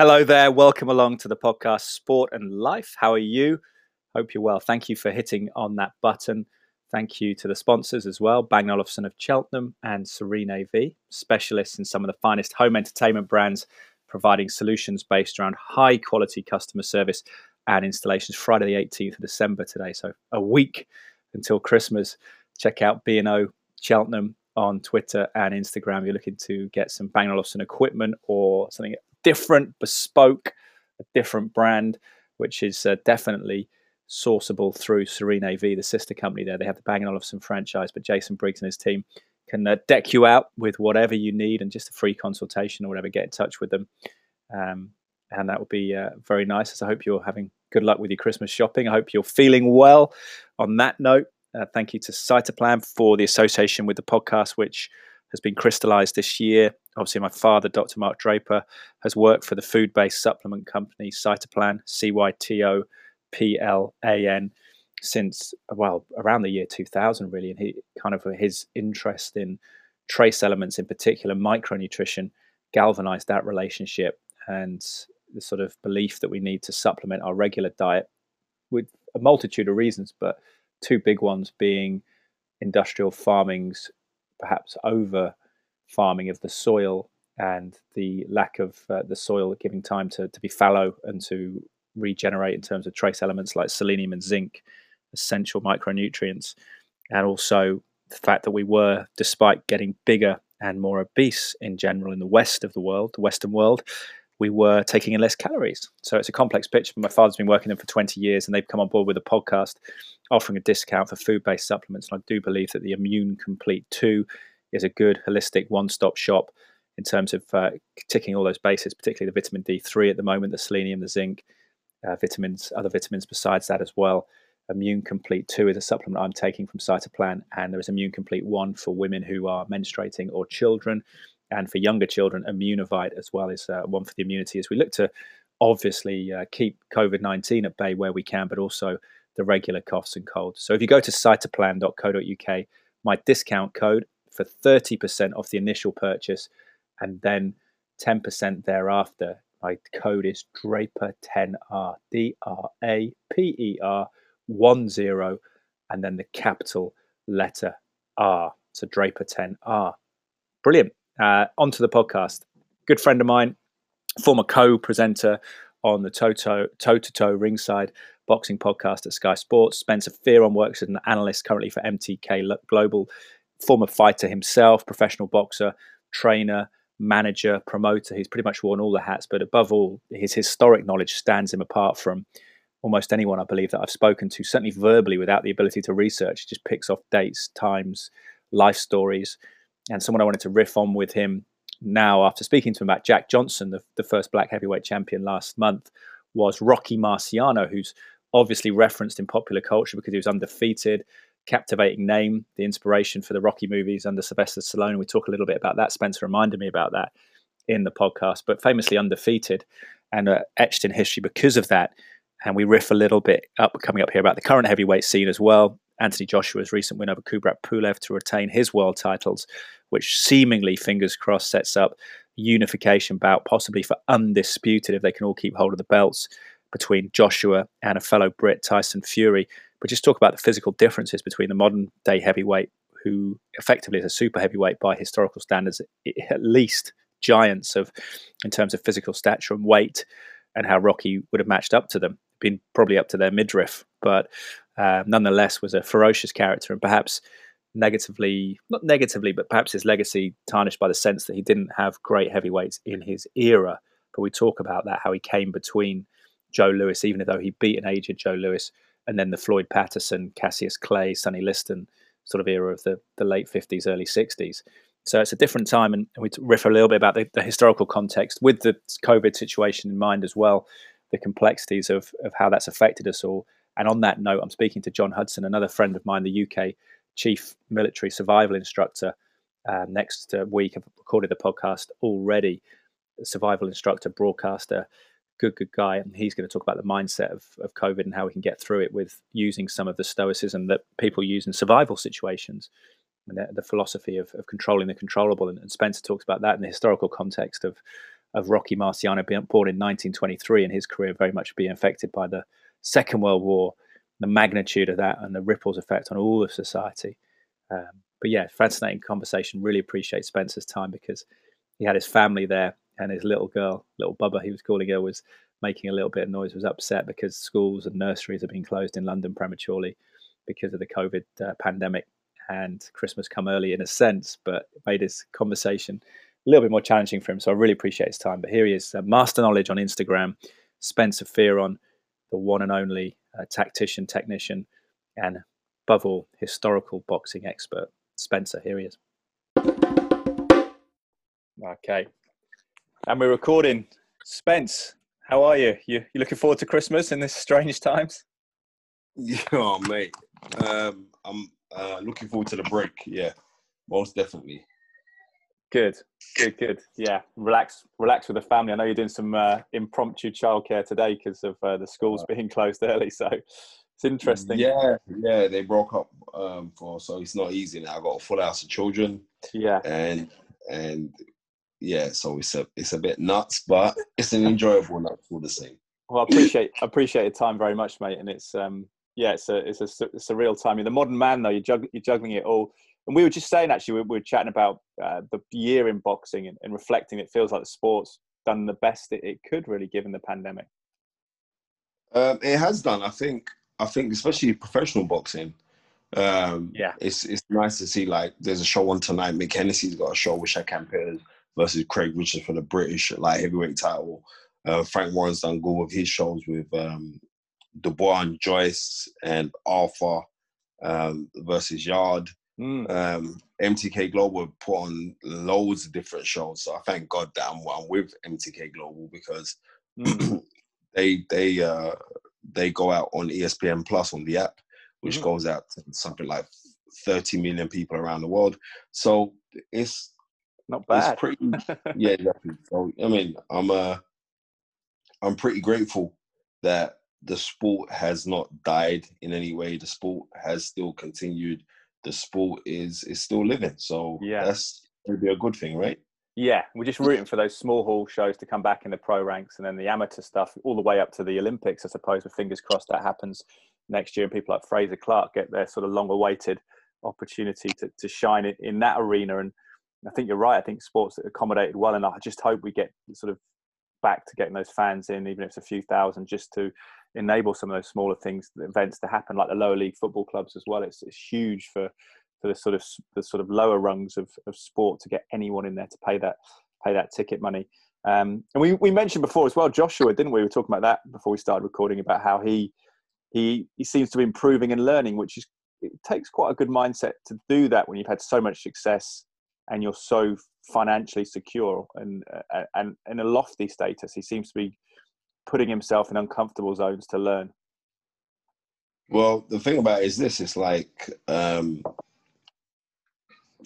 Hello there. Welcome along to the podcast Sport and Life. How are you? Hope you're well. Thank you for hitting on that button. Thank you to the sponsors as well Bang Olufsen of Cheltenham and Serene AV, specialists in some of the finest home entertainment brands, providing solutions based around high quality customer service and installations. Friday, the 18th of December today. So a week until Christmas. Check out B&O Cheltenham on Twitter and Instagram. If you're looking to get some Bang Olufsen equipment or something different, bespoke, a different brand, which is uh, definitely sourceable through Serene AV, the sister company there. They have the Bang & Olufsen franchise, but Jason Briggs and his team can uh, deck you out with whatever you need and just a free consultation or whatever. Get in touch with them. Um, and that would be uh, very nice. So I hope you're having good luck with your Christmas shopping. I hope you're feeling well. On that note, uh, thank you to Cytoplan for the association with the podcast, which has been crystallized this year. Obviously, my father, Dr. Mark Draper, has worked for the food based supplement company Cytoplan, C Y T O P L A N, since, well, around the year 2000, really. And he kind of his interest in trace elements, in particular micronutrition, galvanized that relationship and the sort of belief that we need to supplement our regular diet with a multitude of reasons, but two big ones being industrial farming's perhaps over farming of the soil and the lack of uh, the soil giving time to, to be fallow and to regenerate in terms of trace elements like selenium and zinc, essential micronutrients, and also the fact that we were, despite getting bigger and more obese in general in the west of the world, the Western world, we were taking in less calories. So it's a complex picture. My father's been working them for 20 years and they've come on board with a podcast offering a discount for food based supplements. And I do believe that the Immune Complete 2 is a good holistic one stop shop in terms of uh, ticking all those bases, particularly the vitamin D3 at the moment, the selenium, the zinc, uh, vitamins, other vitamins besides that as well. Immune Complete 2 is a supplement I'm taking from Cytoplan, and there is Immune Complete 1 for women who are menstruating or children. And for younger children, Immunovite as well is uh, one for the immunity as we look to obviously uh, keep COVID 19 at bay where we can, but also the regular coughs and colds. So if you go to cytoplan.co.uk, my discount code for 30% off the initial purchase and then 10% thereafter. My code is Draper10R, D R A P E R 1 0, and then the capital letter R. So Draper10R. Brilliant. Uh, on to the podcast. Good friend of mine, former co presenter on the Toe to Toe Ringside boxing podcast at Sky Sports. Spencer Fearon works as an analyst currently for MTK Global former fighter himself, professional boxer, trainer, manager, promoter. He's pretty much worn all the hats, but above all, his historic knowledge stands him apart from almost anyone I believe that I've spoken to, certainly verbally without the ability to research. He just picks off dates, times, life stories. And someone I wanted to riff on with him now, after speaking to him about Jack Johnson, the, the first black heavyweight champion last month, was Rocky Marciano, who's obviously referenced in popular culture because he was undefeated, captivating name, the inspiration for the Rocky movies under Sylvester Stallone. We talk a little bit about that. Spencer reminded me about that in the podcast, but famously undefeated and uh, etched in history because of that. And we riff a little bit up coming up here about the current heavyweight scene as well. Anthony Joshua's recent win over Kubrat Pulev to retain his world titles, which seemingly, fingers crossed, sets up unification bout, possibly for undisputed if they can all keep hold of the belts between Joshua and a fellow Brit, Tyson Fury but just talk about the physical differences between the modern day heavyweight, who effectively is a super heavyweight by historical standards, at least giants of in terms of physical stature and weight, and how Rocky would have matched up to them, been probably up to their midriff, but uh, nonetheless was a ferocious character and perhaps negatively, not negatively, but perhaps his legacy tarnished by the sense that he didn't have great heavyweights in his era. But we talk about that, how he came between Joe Louis, even though he beat an aged Joe Louis, and then the Floyd Patterson, Cassius Clay, Sonny Liston sort of era of the, the late 50s, early 60s. So it's a different time, and we riff a little bit about the, the, historical context with the COVID situation in mind as well, the complexities of, of how that's affected us all. And on that note, I'm speaking to John Hudson, another friend of mine, the UK chief military survival instructor. Uh, next uh, week, I've recorded the podcast already. Survival instructor, broadcaster, good, good guy, and he's going to talk about the mindset of, of COVID and how we can get through it with using some of the stoicism that people use in survival situations and the, the philosophy of, of, controlling the controllable. And, and, Spencer talks about that in the historical context of of Rocky Marciano, being born in 1923, and his career very much being affected by the Second World War, the magnitude of that, and the ripples effect on all of society. Um, but yeah, fascinating conversation. Really appreciate Spencer's time because he had his family there, and his little girl, little Bubba, he was calling her, was making a little bit of noise, was upset because schools and nurseries have been closed in London prematurely because of the COVID uh, pandemic and Christmas come early in a sense, but made his conversation a little bit more challenging for him. So I really appreciate his time. But here he is, uh, Master Knowledge on Instagram, Spencer Fearon, the one and only uh, tactician, technician, and above all, historical boxing expert. Spencer, here he is. Okay. And we're recording. Spence, how are you? You you looking forward to Christmas in this strange times? Yeah, mate. Um, I'm uh, looking forward to the break. Yeah, most definitely. Good, good, good. Yeah, relax, relax with the family. I know you're doing some uh, impromptu childcare today because of uh, the schools being closed early. So it's interesting. Yeah, yeah. They broke up um, for so it's not easy now. I've got a full house of children. Yeah, and and yeah, so it's a it's a bit nuts, but it's an enjoyable nuts all the same. Well, I appreciate appreciate your time very much, mate. And it's um yeah, it's a it's a it's a real time. You're the modern man, though. You're, jugg- you're juggling it all. And we were just saying, actually, we, we were chatting about uh, the year in boxing and, and, reflecting. It feels like the sport's done the best it, it could, really, given the pandemic. Um, it has done. I think. I think, especially professional boxing. Um, yeah, it's it's nice to see. Like, there's a show on tonight. Mick Hennessy's got a show with Shaq Pitters versus Craig Richards for the British like heavyweight title. Uh, Frank Warren's done good with his shows with um, Dubois and Joyce and Alpha um, versus Yarde. Mm. Um, MTK Global put on loads of different shows, so I thank God that I'm, I'm with MTK Global because mm. they they uh, they go out on ESPN Plus on the app, which mm goes out to something like 30 million people around the world. So it's not bad. It's pretty, yeah, exactly. So I mean, I'm uh, I'm pretty grateful that the sport has not died in any way. The sport has still continued. The sport is is still living. So yeah, that's going be a good thing, right? Yeah, we're just rooting for those small hall shows to come back in the pro ranks, and then the amateur stuff all the way up to the Olympics. I suppose, with fingers crossed, that happens next year, and people like Frazer Clarke get their sort of long-awaited opportunity to to shine in, in that arena. And I think you're right. I think sports accommodated well enough. I just hope we get sort of back to getting those fans in, even if it's a few thousand, just to enable some of those smaller things, events to happen, like the lower league football clubs as well. It's, it's huge for for the sort of the sort of lower rungs of, of sport to get anyone in there to pay that pay that ticket money. Um, and we, we mentioned before as well, Joshua, didn't we? We were talking about that before we started recording about how he he he seems to be improving and learning, which is it takes quite a good mindset to do that when you've had so much success and you're so financially secure and uh, and in a lofty status. He seems to be putting himself in uncomfortable zones to learn. Well, the thing about it is this: it's like um,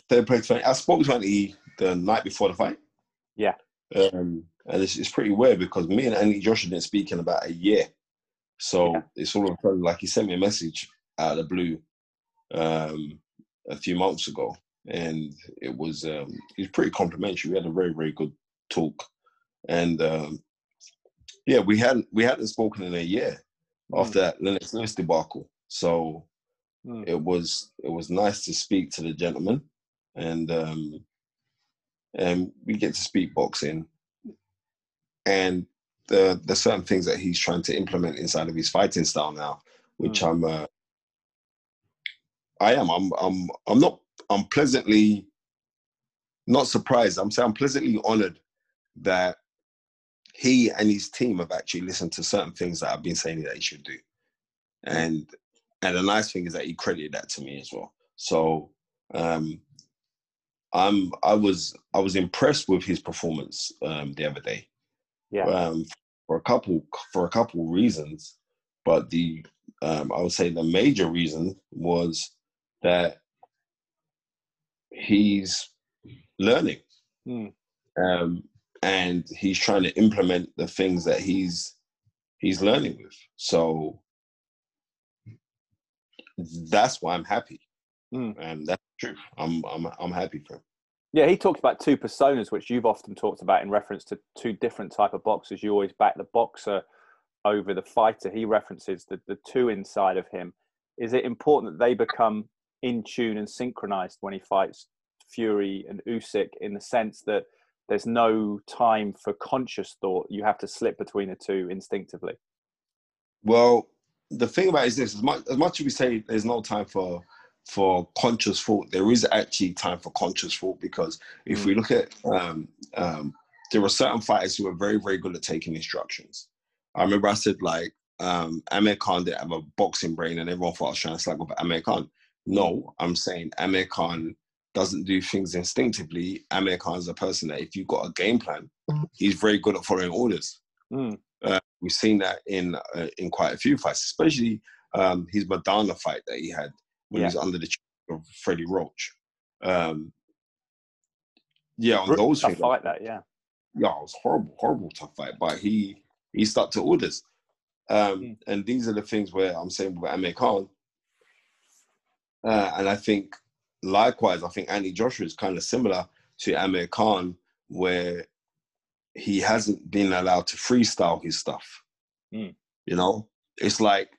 third place. I spoke to Andy the night before the fight. Yeah, um, and it's, it's pretty weird because me and Andy Joshua didn't speak in about a year. So yeah. it's all of a sudden like he sent me a message out of the blue um, a few months ago, and it was um, he was pretty complimentary. We had a very very good talk, and um, yeah, we hadn't we hadn't spoken in a year mm. after that Lennox Lewis debacle. So mm. it was it was nice to speak to the gentleman, and um, and we get to speak boxing, and the the certain things that he's trying to implement inside of his fighting style now, which mm. I'm. Uh, I am. I'm. I'm. I'm not I'm pleasantly not surprised. I'm saying I'm pleasantly honored that he and his team have actually listened to certain things that I've been saying that he should do. And and the nice thing is that he credited that to me as well. So um I'm I was I was impressed with his performance um the other day. Yeah. Um for a couple for a couple reasons. But the um I would say the major reason was that he's learning. Mm. Um, and he's trying to implement the things that he's he's learning with. So that's why I'm happy. Mm. And that's true. I'm I'm I'm happy for him. Yeah, he talked about two personas, which you've often talked about in reference to two different type of boxers. You always back the boxer over the fighter. He references the, the two inside of him. Is it important that they become in tune and synchronized when he fights Fury and Usyk in the sense that there's no time for conscious thought. You have to slip between the two instinctively. Well, the thing about it is this: as much as much as we say there's no time for for conscious thought, there is actually time for conscious thought because if mm. we look at um, um, there are certain fighters who are very very good at taking instructions. I remember I said like um, Amir Khan didn't have a boxing brain, and everyone thought I was trying to slag up Amir Khan. No, I'm saying Amir Khan doesn't do things instinctively. Amir Khan is a person that if you've got a game plan, mm. he's very good at following orders. Mm. Uh, we've seen that in uh, in quite a few fights, especially um, his Maidana fight that he had when yeah. he was under the chair of Freddie Roach. Um, yeah, on those tough fight that, yeah. Yeah, it was horrible, horrible tough fight, but he he stuck to orders. Um, mm. And these are the things where I'm saying with Amir Khan, uh, and I think likewise, I think Andy Joshua is kind of similar to Amir Khan, where he hasn't been allowed to freestyle his stuff. Mm. You know, it's like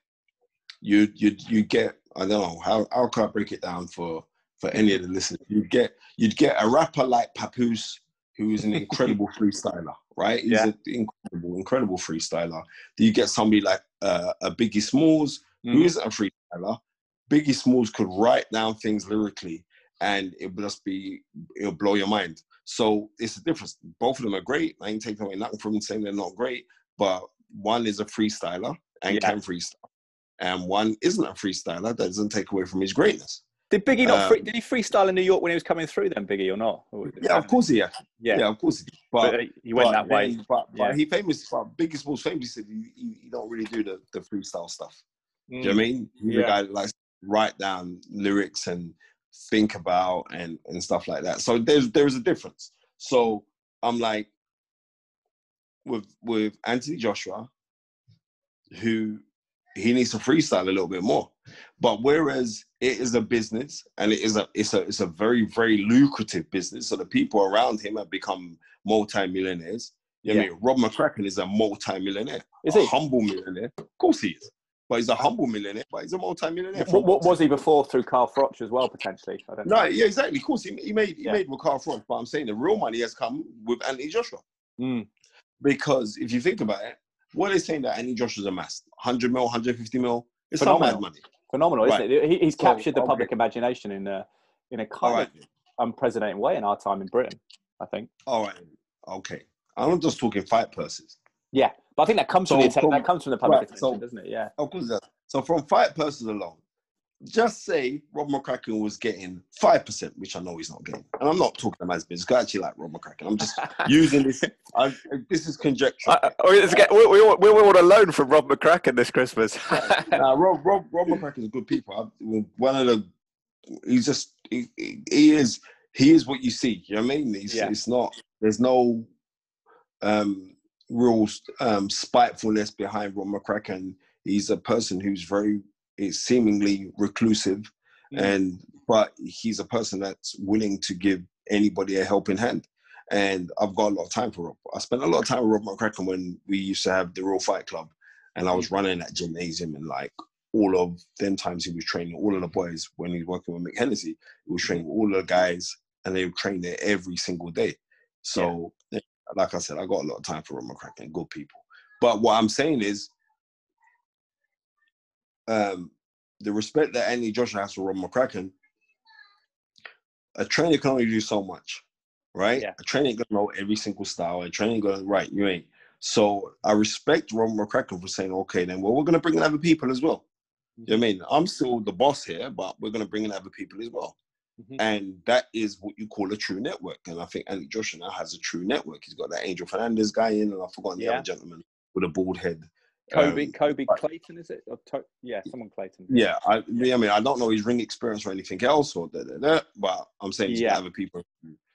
you you you get I don't know how how can I break it down for for any of the listeners. You get you'd get a rapper like Papoose who is an incredible freestyler, right? He's yeah. an incredible incredible freestyler. You get somebody like uh, a Biggie Smalls mm. who isn't a freestyler, Biggie Smalls could write down things lyrically and it would just be, it'll blow your mind. So it's a difference. Both of them are great. I ain't taking away nothing from them saying they're not great, but one is a freestyler and yeah. can freestyle. And one isn't a freestyler that doesn't take away from his greatness. Did Biggie not? Um, free, did he freestyle in New York when he was coming through? Then Biggie or not? Or yeah, of course he. Yeah, yeah, yeah of course he. Did. But, but he went but, that way. But, but yeah. he famous. But Biggie Smalls famously said he, he, he, don't really do the, the freestyle stuff. Mm. Do you know I mean? He's yeah. a guy that likes write down lyrics and think about and and stuff like that. So there's there's a difference. So I'm like with with Anthony Joshua, who he needs to freestyle a little bit more. But whereas it is a business and it is a it's a it's a very very lucrative business. So the people around him have become multi-millionaires. You know yeah. I mean? Rob McCracken is a multi-millionaire. Is he? A humble millionaire. Of course he is. But he's a humble millionaire, but he's a multi-millionaire. What, what was he before through Carl Froch as well, potentially? I don't know. No, yeah, exactly. Of course, he, he made he yeah. made with Carl Froch, but I'm saying the real money has come with Anthony Joshua. Mm. Because if you think about it, what are they saying that Anthony Joshua's amassed? 100 mil, 150 mil? It's Phenomenal. not mad money. Phenomenal, isn't it? He, he's captured so, the public imagination in a, in a kind right. of unprecedented way in our time in Britain, I think. All right. Okay. I'm not just talking fight purses. Yeah, but I think that comes so from the from, that comes from the public right, attention, so, doesn't it? Yeah. Of course, So from five persons alone, just say Rob McCracken was getting five percent, which I know he's not getting, and I'm not talking about his business. I actually like Rob McCracken. I'm just using this. I, this is conjecture. Uh, we, we, we, we want a loan from Rob McCracken this Christmas. nah, Rob, Rob, Rob McCracken is good people. I, one of the, he's just he, he, is he is what you see. You know what I mean? He's, yeah. It's not. There's no. um real um, spitefulness behind Rob McCracken. He's a person who's very is seemingly reclusive, mm. and but he's a person that's willing to give anybody a helping hand. And I've got a lot of time for Rob. I spent a lot of time with Rob McCracken when we used to have the Real Fight Club, and I was running that gymnasium and like all of them times he was training all of the boys when he was working with Mick Hennessy, he was training all the guys and they would train there every single day. So like I said, I got a lot of time for Rob McCracken, good people. But what I'm saying is, um, the respect that Anthony Joshua has for Rob McCracken, a trainer can only do so much, right? Yeah. A trainer ain't gonna know every single style. A trainer ain't gonna right, you ain't. So I respect Rob McCracken for saying, okay, then well, we're gonna bring in other people as well. You know what I mean? I'm still the boss here, but we're gonna bring in other people as well. Mm-hmm. And that is what you call a true network. And I think Andy Joshua now has a true network. He's got that Angel Fernandez guy in, and I've forgotten the yeah. other gentleman with a bald head. Kobe, um, Kobe Clayton, is it? To- yeah, someone Clayton. Yeah, I, I mean, I don't know his ring experience or anything else, or da, da, da, but I'm saying he's yeah. got other people.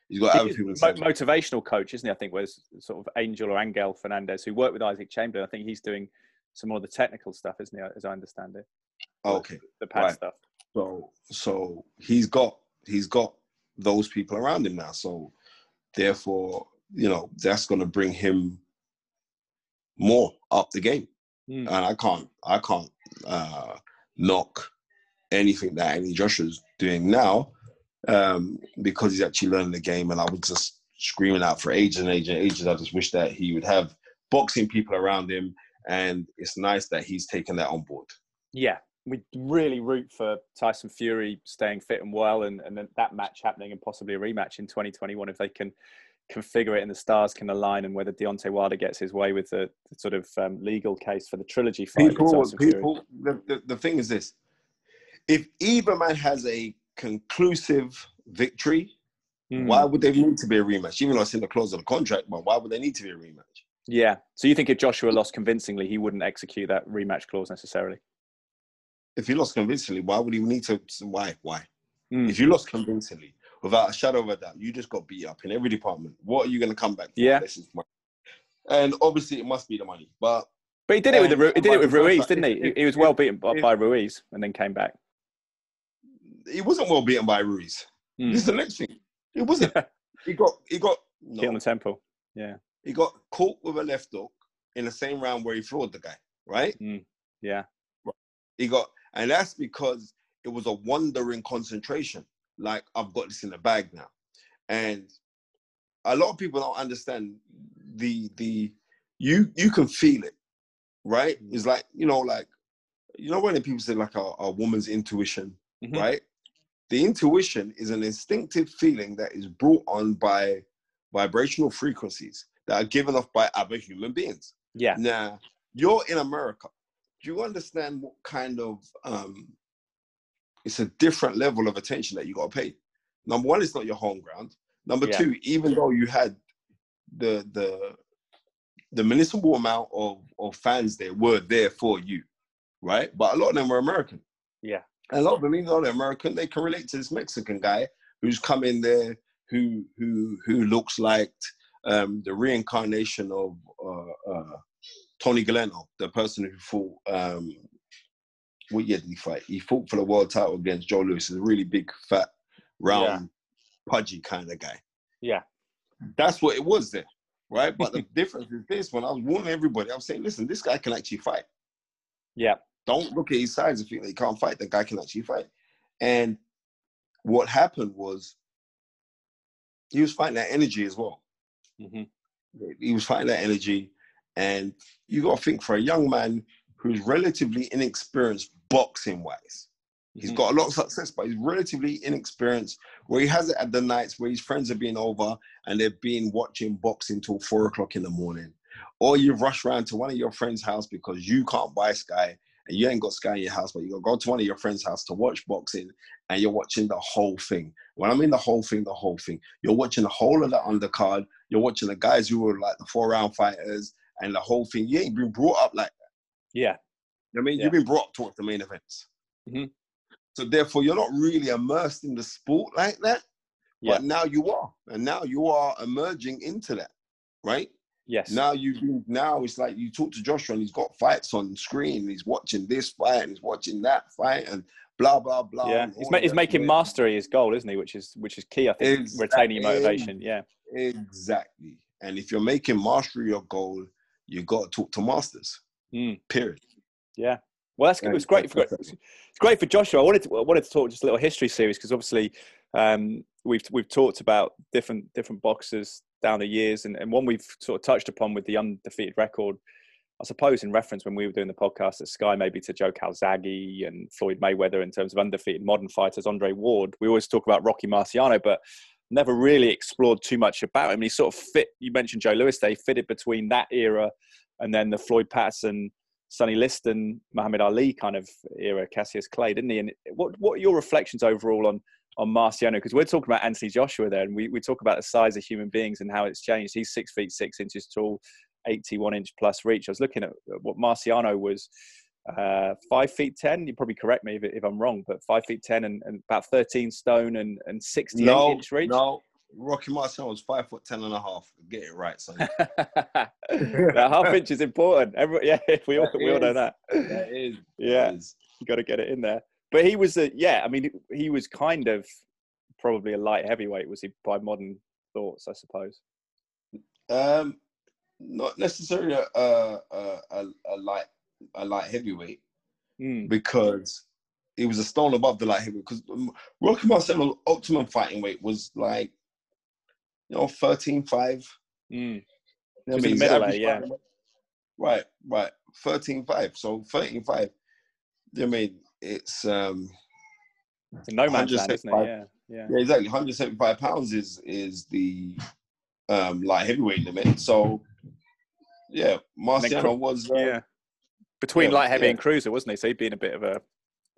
He's got other people. Mo- motivational coach, isn't he? I think was sort of Angel or Angel Fernandez, who worked with Isaac Chamberlain. I think he's doing some more of the technical stuff, isn't he? As I understand it. Okay. The pad right. stuff. So, so he's got he's got those people around him now. So therefore, you know, that's going to bring him more up the game. Mm. And I can't, I can't uh, knock anything that Anthony Joshua's doing now um, because he's actually learning the game. And I was just screaming out for ages and ages and ages. I just wish that he would have boxing people around him. And it's nice that he's taken that on board. Yeah, we really root for Tyson Fury staying fit and well, and, and that match happening, and possibly a rematch in 2021 if they can configure it and the stars can align, and whether Deontay Wilder gets his way with the, the sort of um, legal case for the trilogy fight. People, people. The, the, the thing is this: if either man has a conclusive victory, mm. why would they need to be a rematch? Even though it's in the clause of the contract, but why would they need to be a rematch? Yeah. So you think if Joshua lost convincingly, he wouldn't execute that rematch clause necessarily? If he lost convincingly, why would he need to? Why? Why? Mm. If you lost convincingly, without a shadow of a doubt, you just got beat up in every department. What are you going to come back? For? Yeah. And obviously, it must be the money. But but he did it with the he did it with Ruiz, didn't he? He was well beaten by, by, Ruiz and then came back. He wasn't well beaten by Ruiz. Mm. This is the next thing. He wasn't. he got he got no. hit on the temple. Yeah. He got caught with a left hook in the same round where he floored the guy. Right. Mm. Yeah. He got and that's because it was a wandering concentration. Like, I've got this in the bag now. And a lot of people don't understand the the you you can feel it, right? Mm. It's like, you know, like you know when people say like a, a woman's intuition, mm-hmm. right? The intuition is an instinctive feeling that is brought on by vibrational frequencies that are given off by other human beings. Yeah. Now, you're in America you understand what kind of um, it's a different level of attention that you got to pay. Number one, it's not your home ground. Number yeah. two, even though you had the the the municipal amount of, of fans there were there for you, right? But a lot of them were American. Yeah. And a lot of them, even though they're American, they can relate to this Mexican guy who's come in there who who who looks like um, the reincarnation of uh, uh, Tony Galento, the person who fought, um, what year did he fight? He fought for the world title against Joe Louis. He's a really big, fat, round, yeah. pudgy kind of guy. Yeah. That's what it was there, right? But the difference is this when I was warning everybody, I was saying, listen, this guy can actually fight. Yeah. Don't look at his size and think that he can't fight. The guy can actually fight. And what happened was he was fighting that energy as well. Mm-hmm. He was fighting that energy and you got to think for a young man who's relatively inexperienced boxing wise, he's mm-hmm. got a lot of success, but he's relatively inexperienced. Where he has it at the nights where his friends are being over and they've been watching boxing till four o'clock in the morning, or you've rushed around to one of your friends' house because you can't buy Sky and you ain't got Sky in your house, but you got to go to one of your friends' house to watch boxing and you're watching the whole thing. When I mean the whole thing, the whole thing, you're watching the whole of the undercard. You're watching the guys who were like the four round fighters and the whole thing. You ain't been brought up like that. Yeah. I mean, yeah. you've been brought up towards the main events. Mm-hmm. So therefore, you're not really immersed in the sport like that. Yeah. But now you are, and now you are emerging into that, right? Yes. Now you now it's like you talk to Joshua and he's got fights on screen. He's watching this fight and he's watching that fight and blah blah blah. Yeah, he's, ma- he's making mastery his goal, isn't he? Which is which is key, I think, exactly. retaining motivation. Yeah. Exactly. And if you're making mastery your goal, you got to talk to masters. Mm. Period. Yeah. Well, that's good. It's great for it's great for Joshua. I wanted to I wanted to talk just a little history series because obviously um, we've we've talked about different different boxers down the years, and, and one we've sort of touched upon with the undefeated record. I suppose in reference when we were doing the podcast at Sky, maybe to Joe Calzaghe and Floyd Mayweather in terms of undefeated modern fighters, Andre Ward. We always talk about Rocky Marciano, but never really explored too much about him. He sort of fit. You mentioned Joe Louis; They fitted between that era and then the Floyd Patterson, Sonny Liston, Muhammad Ali kind of era, Cassius Clay, didn't he? And what what are your reflections overall on on Marciano? Because we're talking about Anthony Joshua there, and we, we talk about the size of human beings and how it's changed. He's six feet six inches tall, 81 inch plus reach. I was looking at what Marciano was uh, five feet ten. You probably correct me if, if, I'm wrong, but five feet ten and, and about thirteen stone and and sixty no, inch reach. No, Rocky Marciano was five foot ten and a half. Get it right, son. that half inch is important. Every, yeah, we all we all know that. That is. Yeah, you got to get it in there. But he was a yeah. I mean, he was kind of probably a light heavyweight, was he? By modern thoughts, I suppose. Um, not necessarily a a, a, a light a light heavyweight Mm. because it was a stone above the light heavyweight. Because Rocky Marciano's optimum fighting weight was like you know 13 5 Mm. You know He what was I mean? the middle average yeah. Right, right. 13 5. So 13 5. You know I mean? It's um It's no man's land, isn't it? 175. Yeah, yeah. yeah, exactly. 175 pounds is is the um light heavyweight limit. So yeah, Marciano was uh, yeah. Between yeah, light heavy yeah. and cruiser, wasn't he? So he'd been a bit of a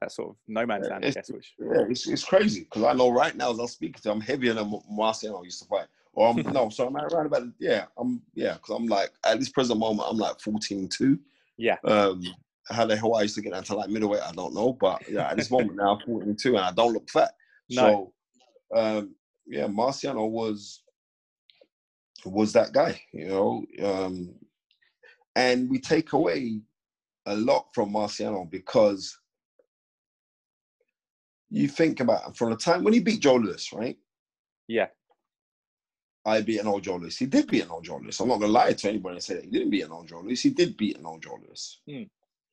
that sort of no man's land, I guess. Which Yeah, it's, it's crazy because I know right now as I'm speaking to, you, I'm heavier than Marciano used to fight. Or I'm no, so I'm around about yeah, I'm yeah, because I'm like at this present moment I'm like 14 2. yeah, Um, how the hell I used to get down to like middleweight, I don't know, but yeah, at this moment now I'm 14 2 and I don't look fat. No. So um, yeah, Marciano was was that guy, you know. Um, and we take away a lot from Marciano because you think about from the time when he beat Joe Louis, right? yeah, I beat an old Joe Louis. He did beat an old Joe Louis. I'm not gonna lie to anybody and say that he didn't beat an old Joe Louis. He did beat an old Joe Louis, Hmm.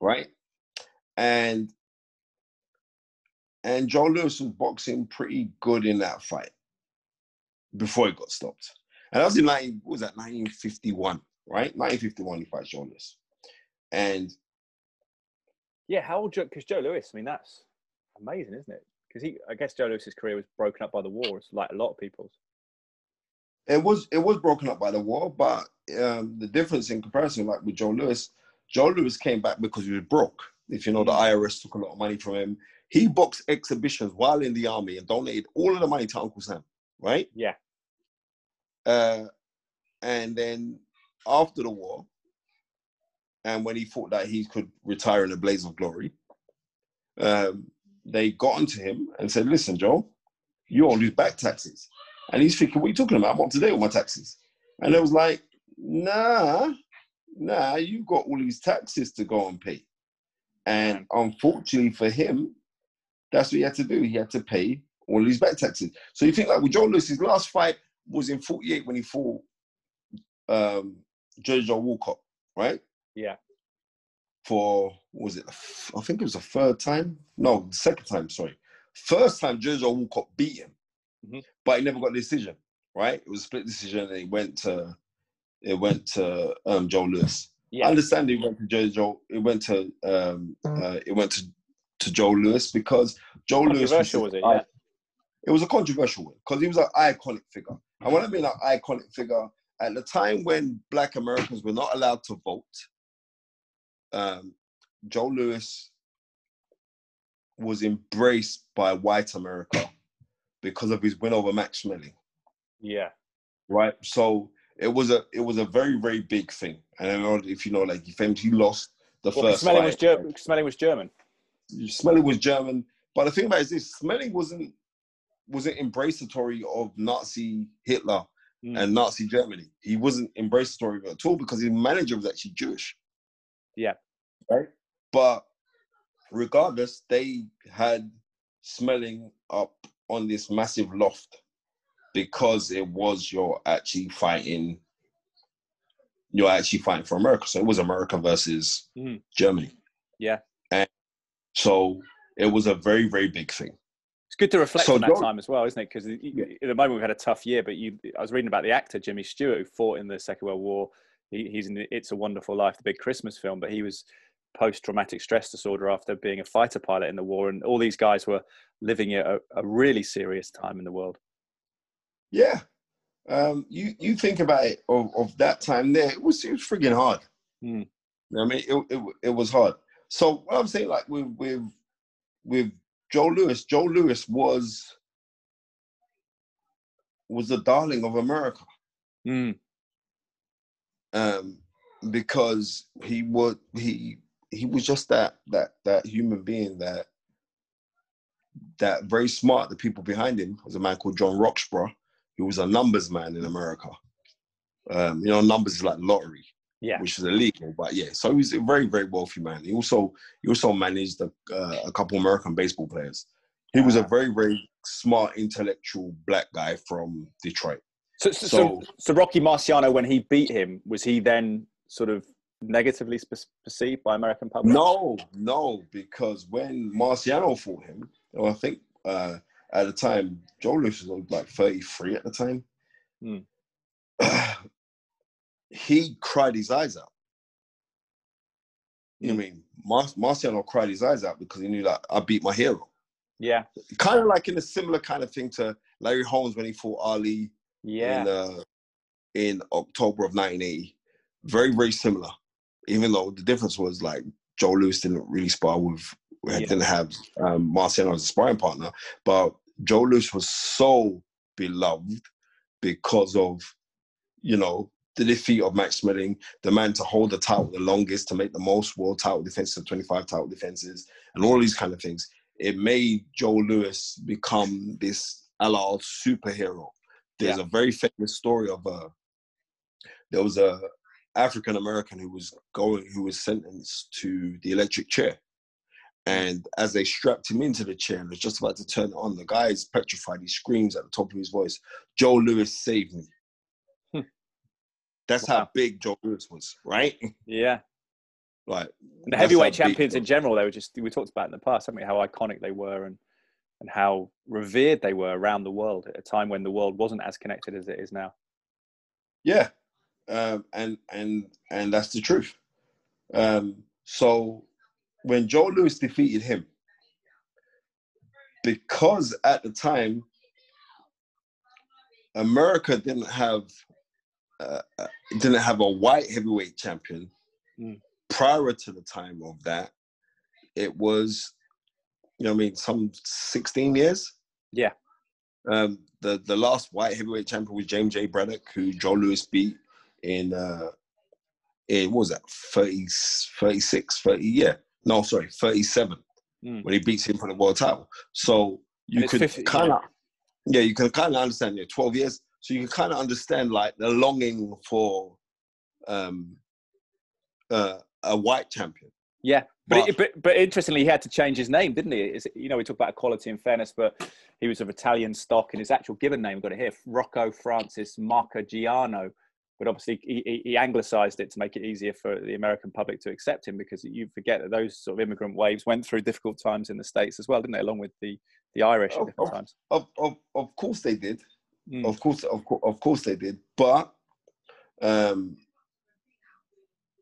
right? And and Joe Louis was boxing pretty good in that fight before he got stopped. And that was in 19, what was that 1951, right? 1951 he fights Joe Louis. And yeah. How old? Because Joe Louis. I mean, that's amazing, isn't it? Because he, I guess Joe Louis's career was broken up by the wars, like a lot of people's. it was it was broken up by the war, but um, the difference in comparison, like with Joe Louis, Joe Louis came back because he was broke. If you know, the IRS took a lot of money from him. He boxed exhibitions while in the army and donated all of the money to Uncle Sam, right? Yeah, Uh, and then after the war, and when he thought that he could retire in a blaze of glory, um, they got onto him and said, "Listen, Joe, you all lose back taxes." And he's thinking, "What are you talking about? I'm up to date with my taxes." And it was like, "Nah, nah, you've got all these taxes to go and pay." And unfortunately for him, that's what he had to do. He had to pay all these back taxes. So you think like with Joe Louis, his last fight was in 48 when he fought um, Jojo Walcott, right? Yeah, For what was it? I think it was the third time. No, the second time. Sorry, first time Jojo Walcott beat him, Mhm. but he never got the decision. Right? It was a split decision, and it went to it went to um, Joe Louis. I understand it went to Jojo. It went to um, uh, it went to, to Joe Louis because Joe Louis Controversial was this it? guy- Yeah, it was a controversial win because he was an iconic figure. And when I mean an iconic figure, at the time when Black Americans were not allowed to vote, um, Joe Louis was embraced by white America because of his win over Max Schmeling. yeah, Right, so it was a it was a very very big thing. And I don't know if you know, like he famously lost the Well, first Schmeling was. Ger- Schmeling was German. Schmeling was German, but the thing about it is this: Schmeling wasn't wasn't embracatory of Nazi Hitler Mm. and Nazi Germany. He wasn't embracatory at all because his manager was actually Jewish. Yeah. Right. But regardless, they had Schmeling up on this massive loft because it was you're actually fighting. You're actually fighting for America, so it was America versus Mhm. Germany. Yeah. and so it was a very very big thing. It's good to reflect So on that time as well, isn't it? Because at the moment we've had a tough year, but you, I was reading about the actor Jimmy Stewart who fought in the Second World War. He, he's in It's a Wonderful Life, the big Christmas film, but he was post-traumatic stress disorder after being a fighter pilot in the war, and all these guys were living a, a really serious time in the world. Yeah. Um, you you think about it of, of that time there, it was it was friggin' hard. Hmm. You know what I mean, it, it it was hard. So what I'm saying, like with with with Joe Louis, Joe Louis was was the darling of America. Mm. Um, because he would he he was just that that that human being that that very smart. The people behind him was a man called John Roxborough, who was a numbers man in America. Um, you know, numbers is like lottery, Yeah. which is illegal, but yeah. So he was a very very wealthy man. He also he also managed a, uh, a couple American baseball players. He was a Ah. very, very smart, intellectual black guy from Detroit. So, so, so, So- Rocky Marciano, when he beat him, was he then sort of negatively perceived by American public? No, no, because when Marciano fought him, well, I think uh, at the time Joe Louis was like 33 at the time. Hmm. he cried his eyes out. You know what I mean? Mar- Marciano cried his eyes out because he knew that I beat my hero. Yeah, Kind of like in a similar kind of thing to Larry Holmes when he fought Ali yeah, in uh, in October of 1980. Very, very similar. Even though the difference was like Joe Louis didn't really spar with, Yeah. didn't have um, Marciano as a sparring partner, but Joe Louis was so beloved because of, you know, the defeat of Max Schmeling, the man to hold the title the longest, to make the most world title defenses, 25 title defenses, and all these kind of things. It made Joe Louis become this Allah superhero. There's a very famous story of a there was a African American who was going who was sentenced to the electric chair. And as they strapped him into the chair and was just about to turn it on, the guy is petrified. He screams at the top of his voice, Joe Louis saved me. Hmm. That's Wow. how big Joe Louis was, right? yeah. Like the heavyweight how big champions in general, they were just we talked about in the past, haven't we? How iconic they were and and how revered they were around the world at a time when the world wasn't as connected as it is now. Yeah, um, and and and that's the truth. Um, so when Joe Louis defeated him, because at the time America didn't have uh, uh, didn't have a white heavyweight champion. Mm. Prior to the time of that, it was, you know, what I mean, some sixteen years. Yeah. Um, the the last white heavyweight champion was James J. Braddock, who Joe Louis beat in uh in what was that 30, 36, 30, yeah. No, sorry, 37 Mm. when he beats him for the world title. So you could kind of yeah, you can kind of understand yeah, 12 years. So you can kind of understand like the longing for um uh, a white champion. Yeah, but, But- it, but but interestingly, he had to change his name, didn't he? Is you know, we talk about equality and fairness, but he was of Italian stock, and his actual given name, we've got it here, Rocco Francis Marchegiano. But obviously, he, he, anglicized it to make it easier for the American public to accept him, because you forget that those sort of immigrant waves went through difficult times in the states as well, didn't they? Along with the the Irish at Oh, different oh. times. Of of of course they did. Mm. Of course, of course, of course they did. But um,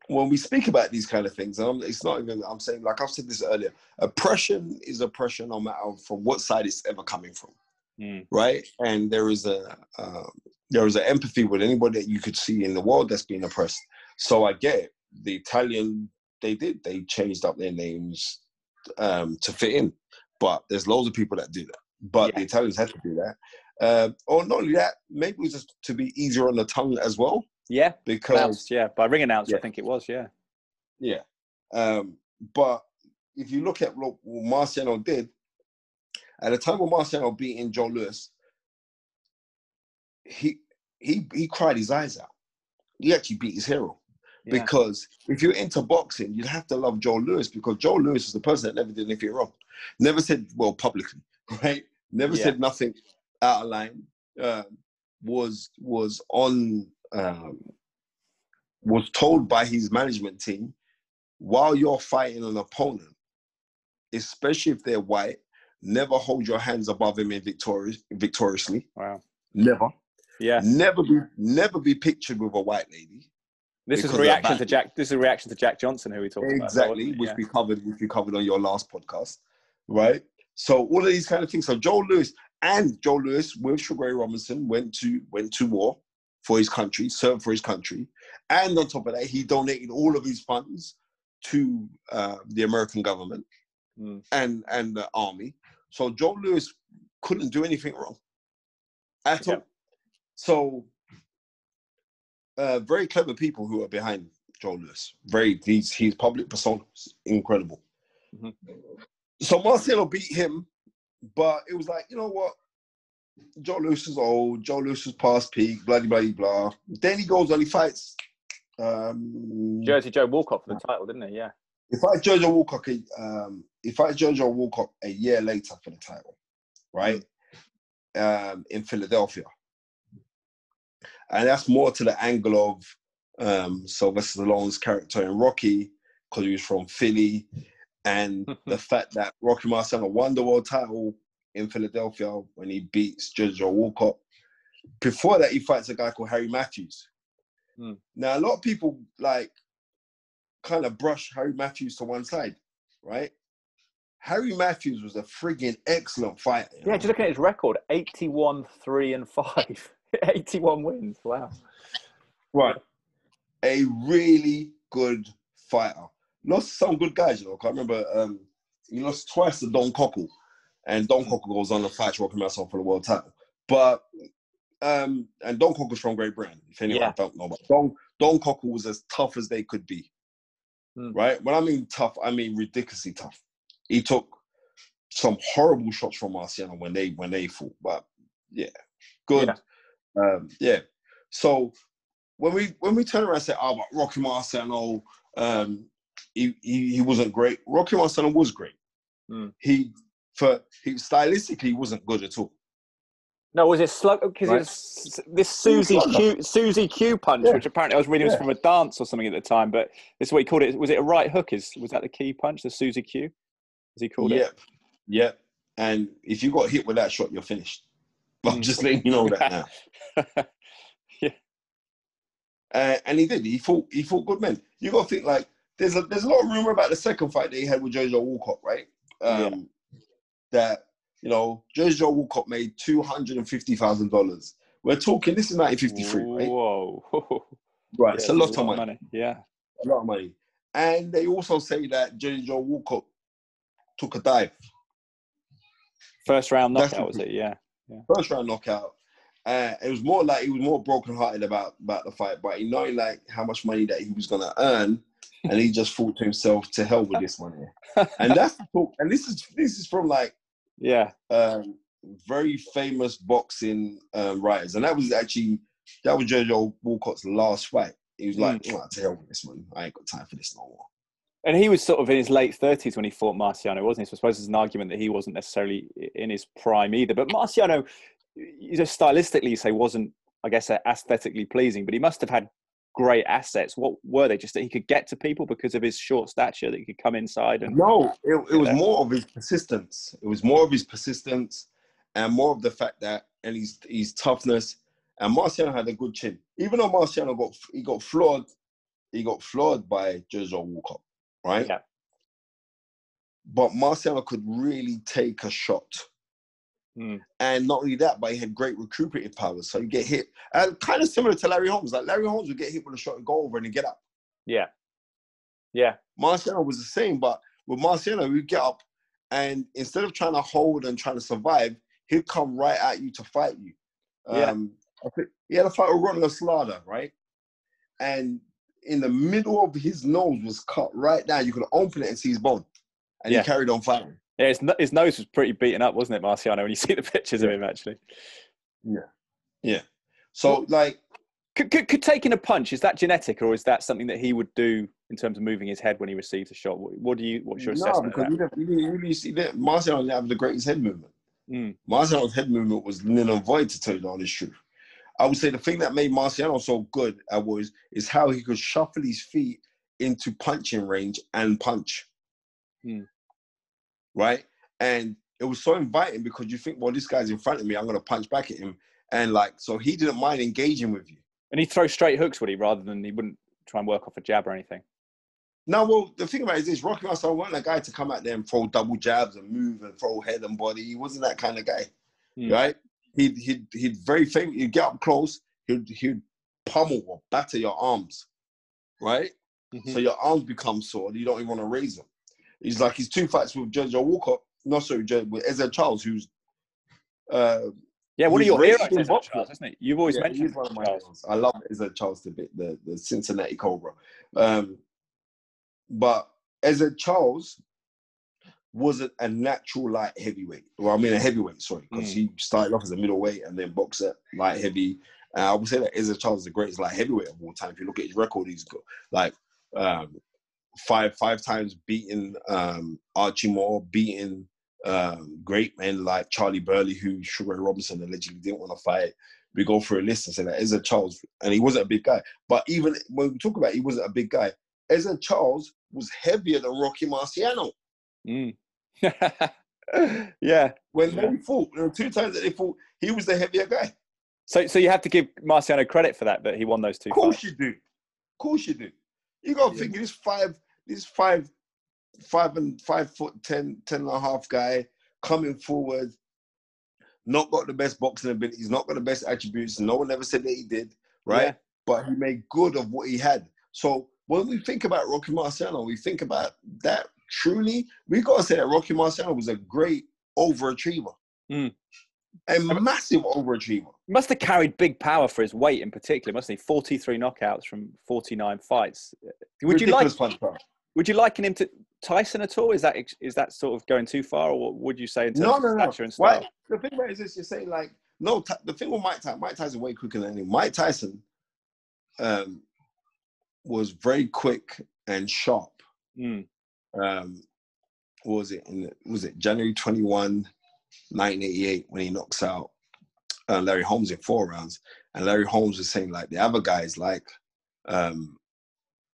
when we speak about these kind of things, um, it's not even. I'm saying, like I've said this earlier, oppression is oppression, no matter from what side it's ever coming from, Mm. right? And there is a um, there is an empathy with anybody that you could see in the world that's being oppressed. So I get it. The Italian, they did. They changed up their names um, to fit in. But there's loads of people that do that. But Yeah. the Italians had to do that. Uh, or not only that, maybe it was just to be easier on the tongue as well. Yeah, Because pronounced, yeah, by ring announcer, Yeah. I think it was. Yeah, yeah. Um, but if you look at what Marciano did, at the time of Marciano beating Joe Louis, he he he cried his eyes out. He actually beat his hero. yeah. Because if you're into boxing, you'd have to love Joe Louis because Joe Louis is the person that never did anything wrong. Never said, well, publicly, right? Never Yeah. said nothing out of line. Um, was was on um, was told by his management team while you're fighting an opponent, especially if they're white, never hold your hands above him in victorious, victoriously. wow, Never. yeah. Never be never be pictured with a white lady. This is a reaction to Jack. This is a reaction to Jack Johnson, who we talked about. Exactly, which Yeah. we covered, which we covered on your last podcast, right? So all of these kind of things. So Joe Louis and Joe Louis with Sugar Ray Robinson went to went to war for his country, served for his country, and on top of that, he donated all of his funds to uh, the American government Mm. and and the army. So Joe Louis couldn't do anything wrong at Yeah. all. So uh, very clever people who are behind Joe Louis. Very he's he's public persona, incredible. Mhm. So Marciano beat him, but it was like you know what. Joe Louis is old. Joe Louis is past peak. Blah blah blah. Then he goes on. He fights. Um, Jersey Joe Walcott for the title, didn't he? Yeah, if I Jojo Walcott, um, if I Jojo Walcott a year later for the title, right, um, in Philadelphia, and that's more to the angle of um, Sylvester Stallone's character in Rocky because he was from Philly, and the fact that Rocky Marciano won the world title in Philadelphia when he beats Jojo Walcott. Before that, he fights a guy called Harry Matthews. Hmm. Now, a lot of people like kind of brush Harry Matthews to one side, right? Harry Matthews was a friggin' excellent fighter. Yeah, know? just looking at his record 81, 3 and 5. 81 wins. Wow. Right. A really good fighter. Lost some good guys, you know. I remember um, he lost twice to Don Cockell, and Don Cockell goes on to fight Rocky Marciano for the world title. But um, and Don Cockell's from Great Britain. If anyone Yeah. don't know, but Don Don Cockell was as tough as they could be. Hmm. Right. When I mean tough, I mean ridiculously tough. He took some horrible shots from Marciano when they when they fought, but yeah, good. Um, yeah. So when we when we turn around and say, "Oh, but Rocky Marciano, um, he, he he wasn't great." Rocky Marciano was great. Hmm. He for he stylistically wasn't good at all. No, was it slug? Because Right. it's this Susie. Q, Suzie Q punch, Yeah. which apparently I was reading was from a dance or something at the time, but this is what he called it. Was it a right hook? Is was that the key punch, the Suzie Q, as he called it. Yep, yep. And if you got hit with that shot, you're finished. But I'm just letting you know that now. yeah. Uh, and he did. He fought. He fought good men. You got to think like there's a there's a lot of rumor about the second fight that he had with Jojo Walcott, right? Um, That you know Jojo Walcott made two hundred and fifty thousand dollars. We're talking. This is 1953, right? Whoa, Right. Yeah, it's a lot of money. Yeah, A lot of money. And they also say that Jojo Walcott took a dive, first round knockout the- was it? Yeah, first round knockout. Uh, it was more like he was more brokenhearted about about the fight, but he knowing like how much money that he was gonna earn, and he just thought to himself, "To hell with this money." And that's the talk. And this is this is from like yeah. um, very famous boxing um, writers, and that was actually that was Jojo Walcott's last fight. He was like, "Oh, "To hell with this man! I ain't got time for this no more." And he was sort of in his late thirties when he fought Marciano, wasn't he? So I suppose there's an argument that he wasn't necessarily in his prime either. But Marciano, you know, stylistically, you say wasn't, I guess, uh, aesthetically pleasing, but he must have had great assets. What were they? Just that he could get to people because of his short stature, that he could come inside and No, it, it was more of his persistence. It was more of his persistence and more of the fact that and his his toughness. And Marciano had a good chin. Even though Marciano got he got floored, he got floored by Jojo Walcott, right? Yeah. But Marciano could really take a shot. Hmm. And not only that, but he had great recuperative powers. So you get hit. And kind of similar to Larry Holmes. Like Larry Holmes would get hit with a shot and go over and then get up. yeah, yeah, Marciano was the same, but with Marciano, he'd get up and instead of trying to hold and trying to survive, he'd come right at you to fight you. Yeah. Um, I think he had a fight with Ron Slaughter, right? And in the middle of his nose was cut right down. You could open it and see his bone. And Yeah. he carried on fighting. Yeah. His, his nose was pretty beaten up, wasn't it, Marciano? When you see the pictures of him, actually. Yeah. Yeah. So, like, Could, could, could taking a punch is that genetic, or is that something that he would do in terms of moving his head when he receives a shot? What, what do you? What's your no, assessment because of you that? didn't, you really see that. Marciano didn't have the greatest head movement. Mm. Marciano's head movement was nil and void, to tell you the honest truth. I would say the thing that made Marciano so good uh, was is how he could shuffle his feet into punching range and punch. Hmm. Right? And it was so inviting because you think, well, this guy's in front of me, I'm gonna punch back at him. And like, so he didn't mind engaging with you. And he'd throw straight hooks, would he, rather than he wouldn't try and work off a jab or anything? No, well, the thing about it is this Rocky Marciano wasn't a guy to come out there and throw double jabs and move and throw head and body. He wasn't that kind of guy. Hmm. right? He'd he'd he'd very famous. He'd get up close. He'd he'd pummel or batter your arms, right? Mhm. So your arms become sore. You don't even want to raise them. He's like his two fights with Jojo Walcott. not sorry, Jo- with Ezzard Charles, who's uh, yeah, one of your heroes, in Charles, isn't it? You've always yeah, mentioned he's one of my heroes. I love Ezzard Charles to bit, the the Cincinnati Cobra. Um, but Ezzard Charles wasn't a natural light heavyweight. Well, I mean a heavyweight, sorry, because Mm. he started off as a middleweight and then boxer, light heavy. And I would say that Ezzard Charles is the greatest light heavyweight of all time. If you look at his record, he's got like um, five five times beating um, Archie Moore, beating um, great men like Charlie Burley, who Sugar Ray Robinson allegedly didn't want to fight. We go through a list and say that Ezzard Charles, and he wasn't a big guy. But even when we talk about he wasn't a big guy, Ezzard Charles was heavier than Rocky Marciano. Mm. yeah. When Yeah. they fought, there were two times that they fought, he was the heavier guy. So, so you have to give Marciano credit for that that he won those two Of course fights. you do. Of course you do. You gotta Yeah. think this five, this five, five and five foot ten, ten and a half guy coming forward, not got the best boxing abilities, not got the best attributes. No one ever said that he did, right? Yeah. But he made good of what he had. So when we think about Rocky Marciano, we think about that truly, we gotta say that Rocky Marciano was a great overachiever. Mm. A massive overachiever. He must have carried big power for his weight in particular, mustn't he? Forty-three knockouts from forty-nine fights. Would you like? Ridiculous punch power. Would you liken him to Tyson at all? Is that is that sort of going too far, or what would you say in terms No, of no, no. stature and style? Why? The thing about it is this: you're saying like, no. The thing with Mike Tyson, Mike Tyson way quicker than him. Mike Tyson um, was very quick and sharp. Mm. Um, what was it? In was it January 21, 1988, when he knocks out uh, Larry Holmes in four rounds, and Larry Holmes was saying like the other guys like um,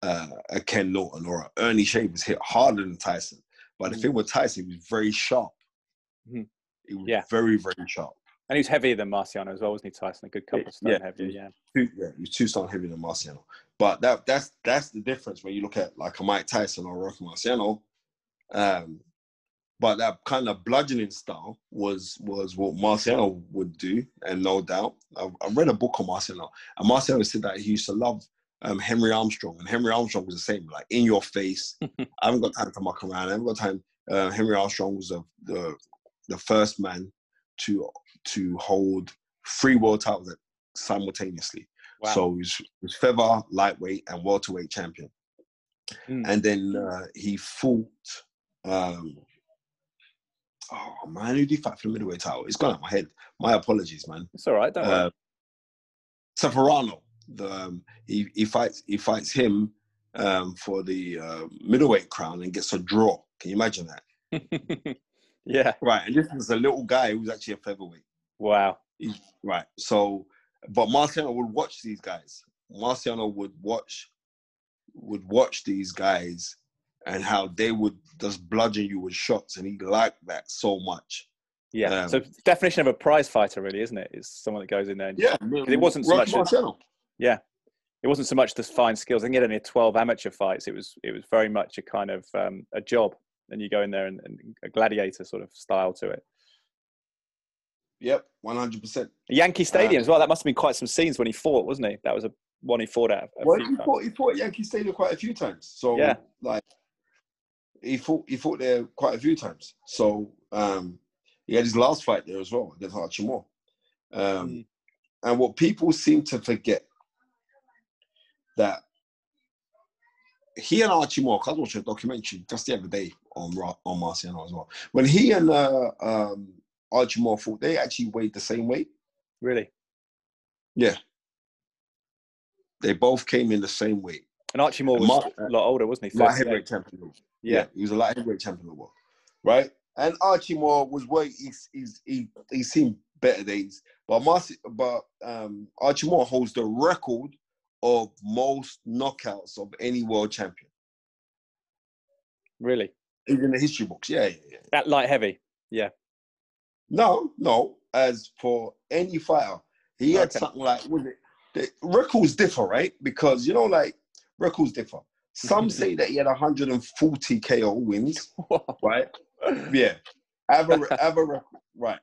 uh, a Ken Norton or a Ernie Shavers hit harder than Tyson. But the Mm. thing with Tyson, he was very sharp. Mhm. He was Yeah. very, very sharp. And he was heavier than Marciano as well, wasn't he? Tyson, a good couple of stone Yeah. heavier. Yeah. Two, yeah, he was two stone heavier than Marciano. But that that's that's the difference when you look at like a Mike Tyson or Rocky Marciano. Um, but that kind of bludgeoning style was was what Marciano would do, and no doubt. I, I read a book on Marciano, and Marciano said that he used to love um, Henry Armstrong, and Henry Armstrong was the same, like in your face. I haven't got time to muck around. I haven't got time. Uh, Henry Armstrong was the, the the first man to to hold three world titles simultaneously. Wow. So he was, was feather, lightweight, and welterweight champion. Mm. And then uh, he fought. Um, oh man, who did he fight for the middleweight title? It's gone out of my head. My apologies, man. it's all right. Don't Uh, Ceferino. The um, he he fights he fights him um, for the uh, middleweight crown and gets a draw. Can you imagine that? yeah. Right, and this is a little guy who's actually a featherweight. Wow. Right. So, but Marciano would watch these guys. Marciano would watch, would watch these guys, and how they would just bludgeon you with shots, and he liked that so much. Yeah. Um, so definition of a prize fighter, really, isn't it? Is someone that goes in there. And Yeah, it wasn't so much Marciano. Yeah, it wasn't so much the fine skills. I think he had only twelve amateur fights. It was it was very much a kind of um, a job, and you go in there and, and a gladiator sort of style to it. Yep, one hundred percent. Yankee Stadium as well. That must have been quite some scenes when he fought, wasn't he? That was a one he fought at. Well, he fought, he fought at Yankee Stadium quite a few times. So Yeah. like he fought he fought there quite a few times. So um he had his last fight there as well against Archie Moore. Um Mm. and what people seem to forget that he and Archie Moore, 'cause I was watching a documentary just the other day on on Marciano as well. When he and uh, um, Archie Moore fought, they actually weighed the same weight. Really. Yeah. They both came in the same weight. And Archie Moore was Mar- a lot older, wasn't he? Light heavyweight champion. Yeah. he was a light heavyweight champion of the world, right? And Archie Moore was way he's, he's he he's seen better days, but Marcy, but um, Archie Moore holds the record of most knockouts of any world champion. Really. He's in the history books. Yeah, yeah, yeah. That light heavy. Yeah. No, no. As for any fighter, he had Okay. something like was it the records differ, right? Because you know, like records differ. Some say that he had 140 KO wins, right? Yeah. Have a, have a record, right.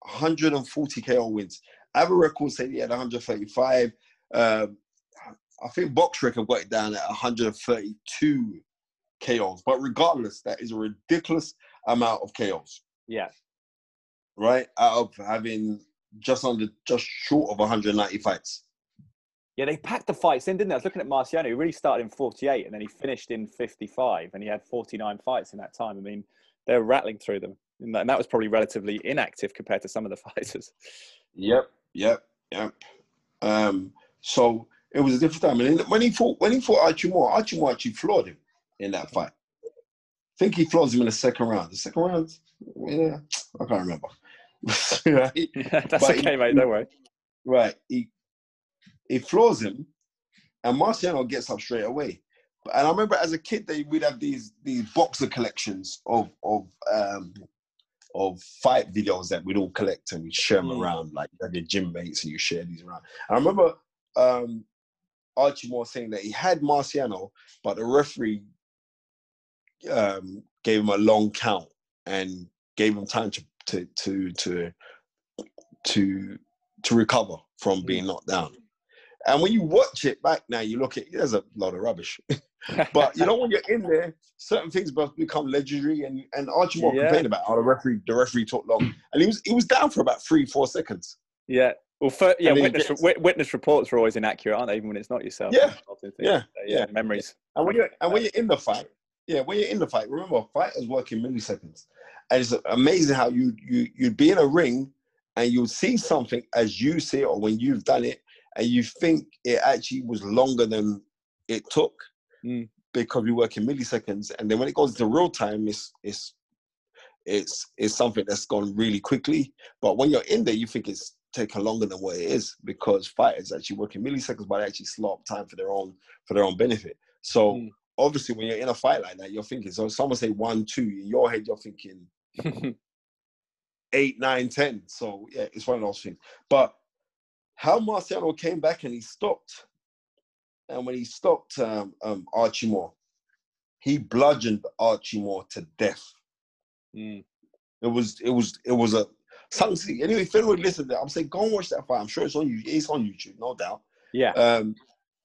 140 KO wins. I have a record saying he had 135. Um, I think Box Record got it down at 132 KOs. But regardless, that is a ridiculous amount of KOs, yeah. right? Out of having just under, just short of 190 fights. Yeah, they packed the fights in, didn't they? I was looking at Marciano. He really started in 48 and then he finished in 55 and he had 49 fights in that time. I mean, they were rattling through them. And that, and that was probably relatively inactive compared to some of the fighters. Yep, yep, yep. Um, so it was a different time. And when he fought, when he fought Archie Moore, Archie Moore actually floored him. in that fight. I think he floors him in the second round. The second round, yeah, I can't remember. right? That's but okay, he, mate. Don't worry. Right, he he floors him, and Marciano gets up straight away. And I remember as a kid, they we'd have these these boxer collections of of um, of fight videos that we'd all collect and we'd share them mm. around, like have your gym mates and you share these around. And I remember um, Archie Moore saying that he had Marciano, but the referee um, gave him a long count and gave him time to to to to to, to recover from hmm. being knocked down. And when you watch it back now, you look at there's a lot of rubbish. but you know when you're in there, certain things must become legendary. And and Archie Moore yeah. complained about how the referee the referee took long, and he was he was down for about three four seconds. Yeah. Well, for, yeah, witness, gets, witness reports are always inaccurate, aren't they? Even when it's not yourself. Yeah, yeah, yeah. Memories. And when you're and when you're in the fight, yeah, when you're in the fight, remember, fighters work in milliseconds, and it's amazing how you you you'd be in a ring and you'll see something as you see it or when you've done it, and you think it actually was longer than it took mm. because we work in milliseconds, and then when it goes to real time, it's it's it's it's something that's gone really quickly. But when you're in there, you think it's taken longer than what it is because fighters actually work in milliseconds, but they actually slow up time for their own for their own benefit. So mm. obviously, when you're in a fight like that, you're thinking. So someone say one, two, in your head, you're thinking eight, nine, ten. So yeah, it's one of those things. But how Marciano came back and he stopped, and when he stopped um, um, Archie Moore, he bludgeoned Archie Moore to death. Mm. It was it was it was a something. Anyway, if anyone listen to that, I'm saying go and watch that fight. I'm sure it's on you. It's on YouTube, no doubt. Yeah. Um,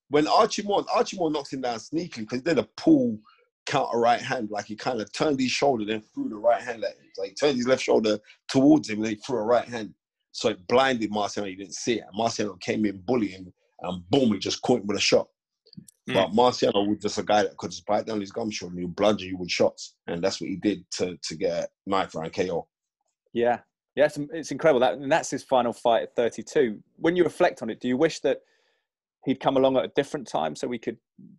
when Archie Moore Archie Moore knocks him down sneakily because he did a pull counter right hand, like he kind of turned his shoulder, then threw the right hand at him. Like turned his left shoulder towards him, and he threw a right hand. So it blinded Marciano. He didn't see it. Marciano came in bullying, and boom, he just caught him with a shot. Mm. But Marciano was just a guy that could just bite down his gum shot and he would bludgeon you with shots, and that's what he did to to get knife round KO. Yeah, yeah, it's, it's incredible. That and that's his final fight at 32. When you reflect on it, do you wish that he'd come along at a different time so we could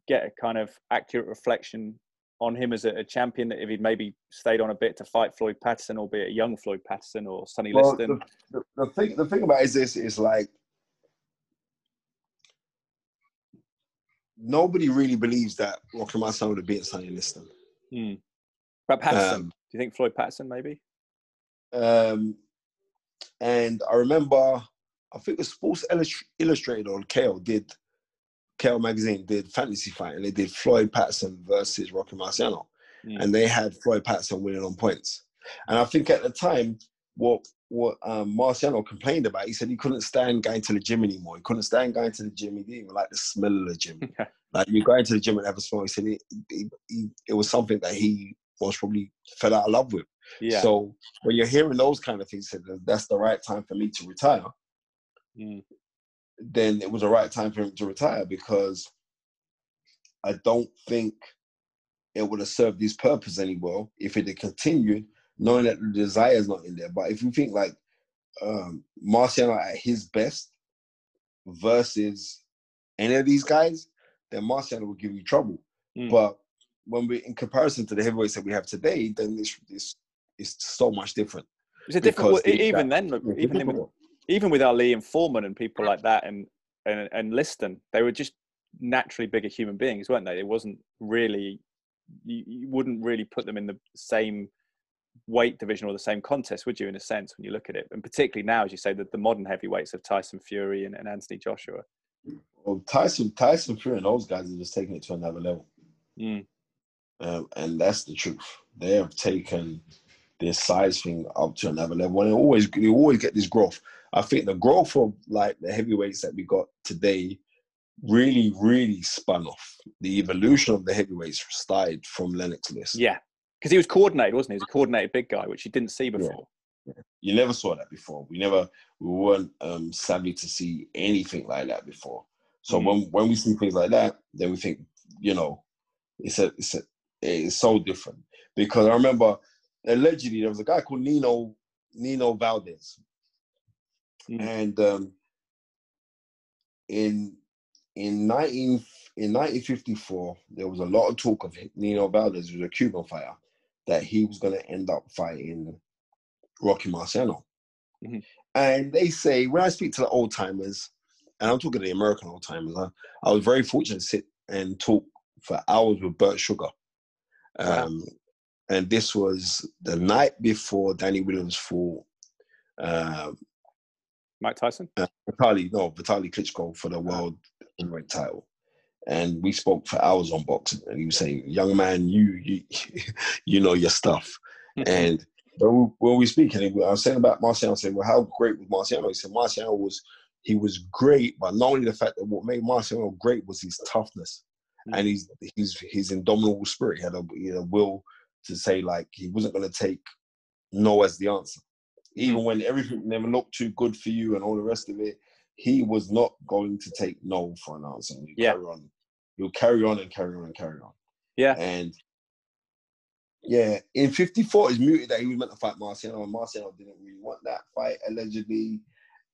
get a kind of accurate reflection on him as a, a champion? That if he'd maybe stayed on a bit to fight Floyd Patterson, albeit a young Floyd Patterson or Sonny well, Liston. The, the, the, thing, the thing about is this is like nobody really believes that Rocky Marciano would have beaten Sonny Liston. But Patterson, um, do you think Floyd Patterson maybe? Um, and I remember, I think it was Sports Illustrated or Kale did, Kale magazine did fantasy fight and they did Floyd Patterson versus Rocky Marciano. Mm. And they had Floyd Patterson winning on points. And I think at the time, what what um, Marciano complained about, he said he couldn't stand going to the gym anymore. He couldn't stand going to the gym. He didn't even like the smell of the gym. like you go into the gym and have a smoke. He said it, it, it, it was something that he was probably fell out of love with. Yeah. So when you're hearing those kind of things, that's the right time for me to retire. Mm. Then it was the right time for him to retire because I don't think it would have served his purpose anymore if it had continued, knowing that the desire is not in there. But if you think like um, Marciano at his best versus any of these guys, then Marciano will give you trouble. Mm. But when we're in comparison to the heavyweights that we have today, then this this is so much different. It's a different even that, then even with, even with Ali and Foreman and people like that and and and Liston, they were just naturally bigger human beings, weren't they? It wasn't really you, you wouldn't really put them in the same weight division or the same contest, would you, in a sense, when you look at it? And particularly now, as you say, that the modern heavyweights of Tyson Fury and, and Anthony Joshua. Well, Tyson, Tyson Fury and those guys are just taking it to another level. Mm. Um, and that's the truth. They have taken this size thing up to another level, and always you always get this growth. I think the growth of like the heavyweights that we got today really, really spun off. The evolution of the heavyweights started from Lennox Lewis. Yeah, because he was coordinated, wasn't he? He was a coordinated big guy, which you didn't see before. Yeah. You never saw that before. We never, we weren't um, savvy to see anything like that before. So mm when when we see things like that, then we think, you know, it's a, it's a, it's so different. Because I remember allegedly there was a guy called Nino Nino Valdes, mm-hmm. and um, in in nineteen in 1954, there was a lot of talk of Nino Valdes, who was a Cuban fighter, that he was going to end up fighting Rocky Marciano. Mhm. And they say, when I speak to the old timers, and I'm talking to the American old timers, I, I was very fortunate to sit and talk for hours with Bert Sugar. Wow. Um, And this was the night before Danny Williams fought uh, Mike Tyson. Vitaly, no, Vitaly Klitschko for the world heavyweight title. And we spoke for hours on boxing, and he was saying, "Young man, you you you know your stuff." and when we, we speaking, I was saying about Marciano, I said, "Well, how great was Marciano?" He said, "Marciano was he was great, but not only the fact that what made Marciano great was his toughness and his his his indomitable spirit. He had a, he had a will to say like he wasn't going to take no as the answer, even when everything never looked too good for you and all the rest of it. He was not going to take no for an answer. He'll Yeah. carry on. He'll carry on and carry on and carry on. Yeah. And yeah, in 54, it's muted that he was meant to fight Marciano, and Marciano didn't really want that fight, allegedly.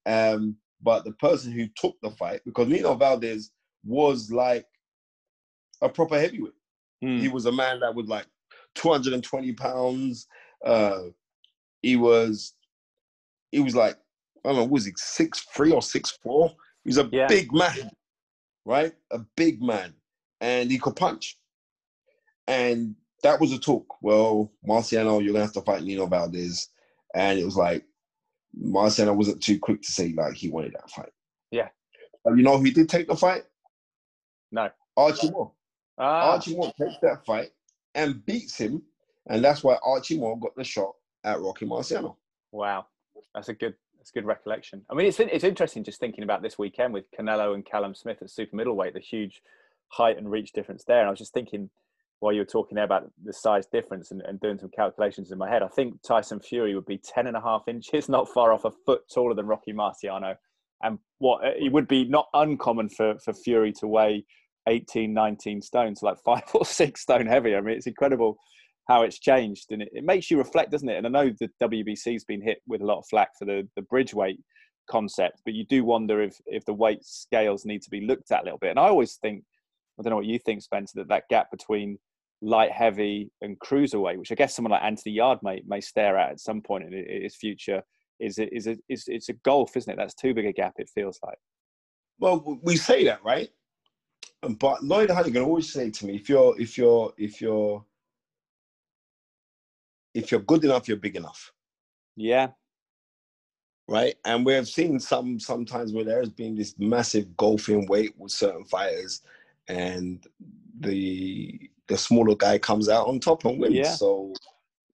Um, but the person who took the fight, because Nino Valdes was like a proper heavyweight. Hmm. He was a man that was like 220 pounds. Uh, he was, he was like, I don't know, was he six three or six four? He was a Yeah. big man, right? A big man, and he could punch. And that was a talk. Well, Marciano, you're gonna have to fight Nino Valdes, and it was like Marciano wasn't too quick to say like he wanted that fight. Yeah. But you know who did take the fight? No. Archie Moore. Ah, Archie Moore takes that fight and beats him, and that's why Archie Moore got the shot at Rocky Marciano. wow, that's a good that's a good recollection. I mean, it's it's interesting just thinking about this weekend with Canelo and Callum Smith at super middleweight, the huge height and reach difference there. And I was just thinking while you were talking there about the size difference and, and doing some calculations in my head, I think Tyson Fury would be 10 and a half inches, not far off a foot taller than Rocky Marciano. And what it would be not uncommon for, for Fury to weigh 18, 19 stones, like five or six stone heavy. I mean, it's incredible how it's changed and it, it makes you reflect, doesn't it? And I know the WBC's been hit with a lot of flack for the, the bridge weight concept, but you do wonder if, if the weight scales need to be looked at a little bit. And I always think, I don't know what you think, Spencer, that that gap between light heavy and cruiserweight, which I guess someone like Anthony Yarde may, may stare at at some point in his future, is is a, is it's a golf, isn't it? That's too big a gap. It feels like. Well, we say that, right? But Lloyd Honeyghan always say to me, if you're if you're if you're if you're good enough, you're big enough. Yeah, right? And we've seen some sometimes where there has been this massive golfing weight with certain fighters, and the the smaller guy comes out on top and wins. Yeah. So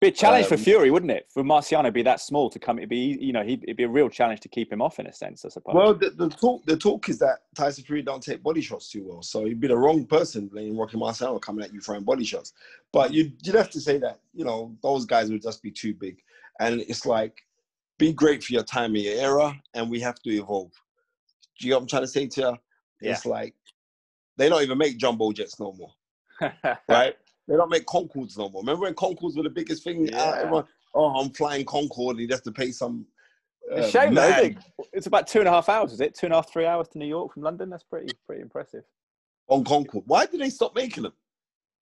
be a challenge for Um, Fury, wouldn't it? For Marciano, be that small to come, it'd be you know he'd, it'd be a real challenge to keep him off in a sense, I suppose. well, the, the talk the talk is that Tyson Fury don't take body shots too well, so he'd be the wrong person playing Rocky Marciano coming at you throwing body shots. But you'd you'd have to say that you know those guys would just be too big, and it's like be great for your time and your era, and we have to evolve. Do you know what I'm trying to say to you? It's like they don't even make jumbo jets no more. right? They don't make Concordes no more. Remember when Concordes were the biggest thing? Yeah. Everyone, oh, I'm flying Concorde. and You have to pay some. It's uh, a shame though. mad- isn't? It's about two and a half hours, is it? Two and a half, three hours to New York from London. That's pretty pretty impressive. on Concorde. Why did they stop making them?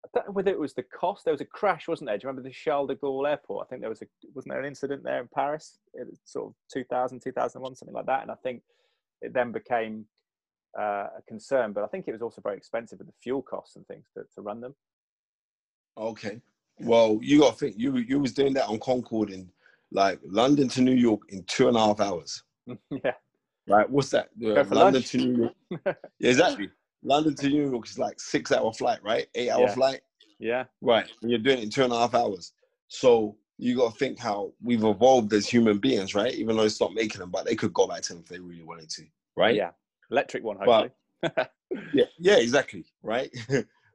I don't know whether it was the cost. There was a crash, wasn't there? Do you remember the Charles de Gaulle airport? I think there was a wasn't there an incident there in Paris, it sort of 2000, 2001, something like that. And I think it then became uh, a concern. But I think it was also very expensive with the fuel costs and things to, to run them. Okay. Well, you got to think you you was doing that on Concorde in like London to New York in two and a half hours. yeah, Right? What's that? Uh, London lunch. to New York. yeah, exactly. London to New York is like six hour flight, right? Eight hour Yeah. flight. yeah, Right. And you're doing it in two and a half hours. So you got to think how we've evolved as human beings, right? Even though it's not making them, but they could go back to them if they really wanted to, right? yeah. Electric one, But- Yeah, yeah, exactly, right?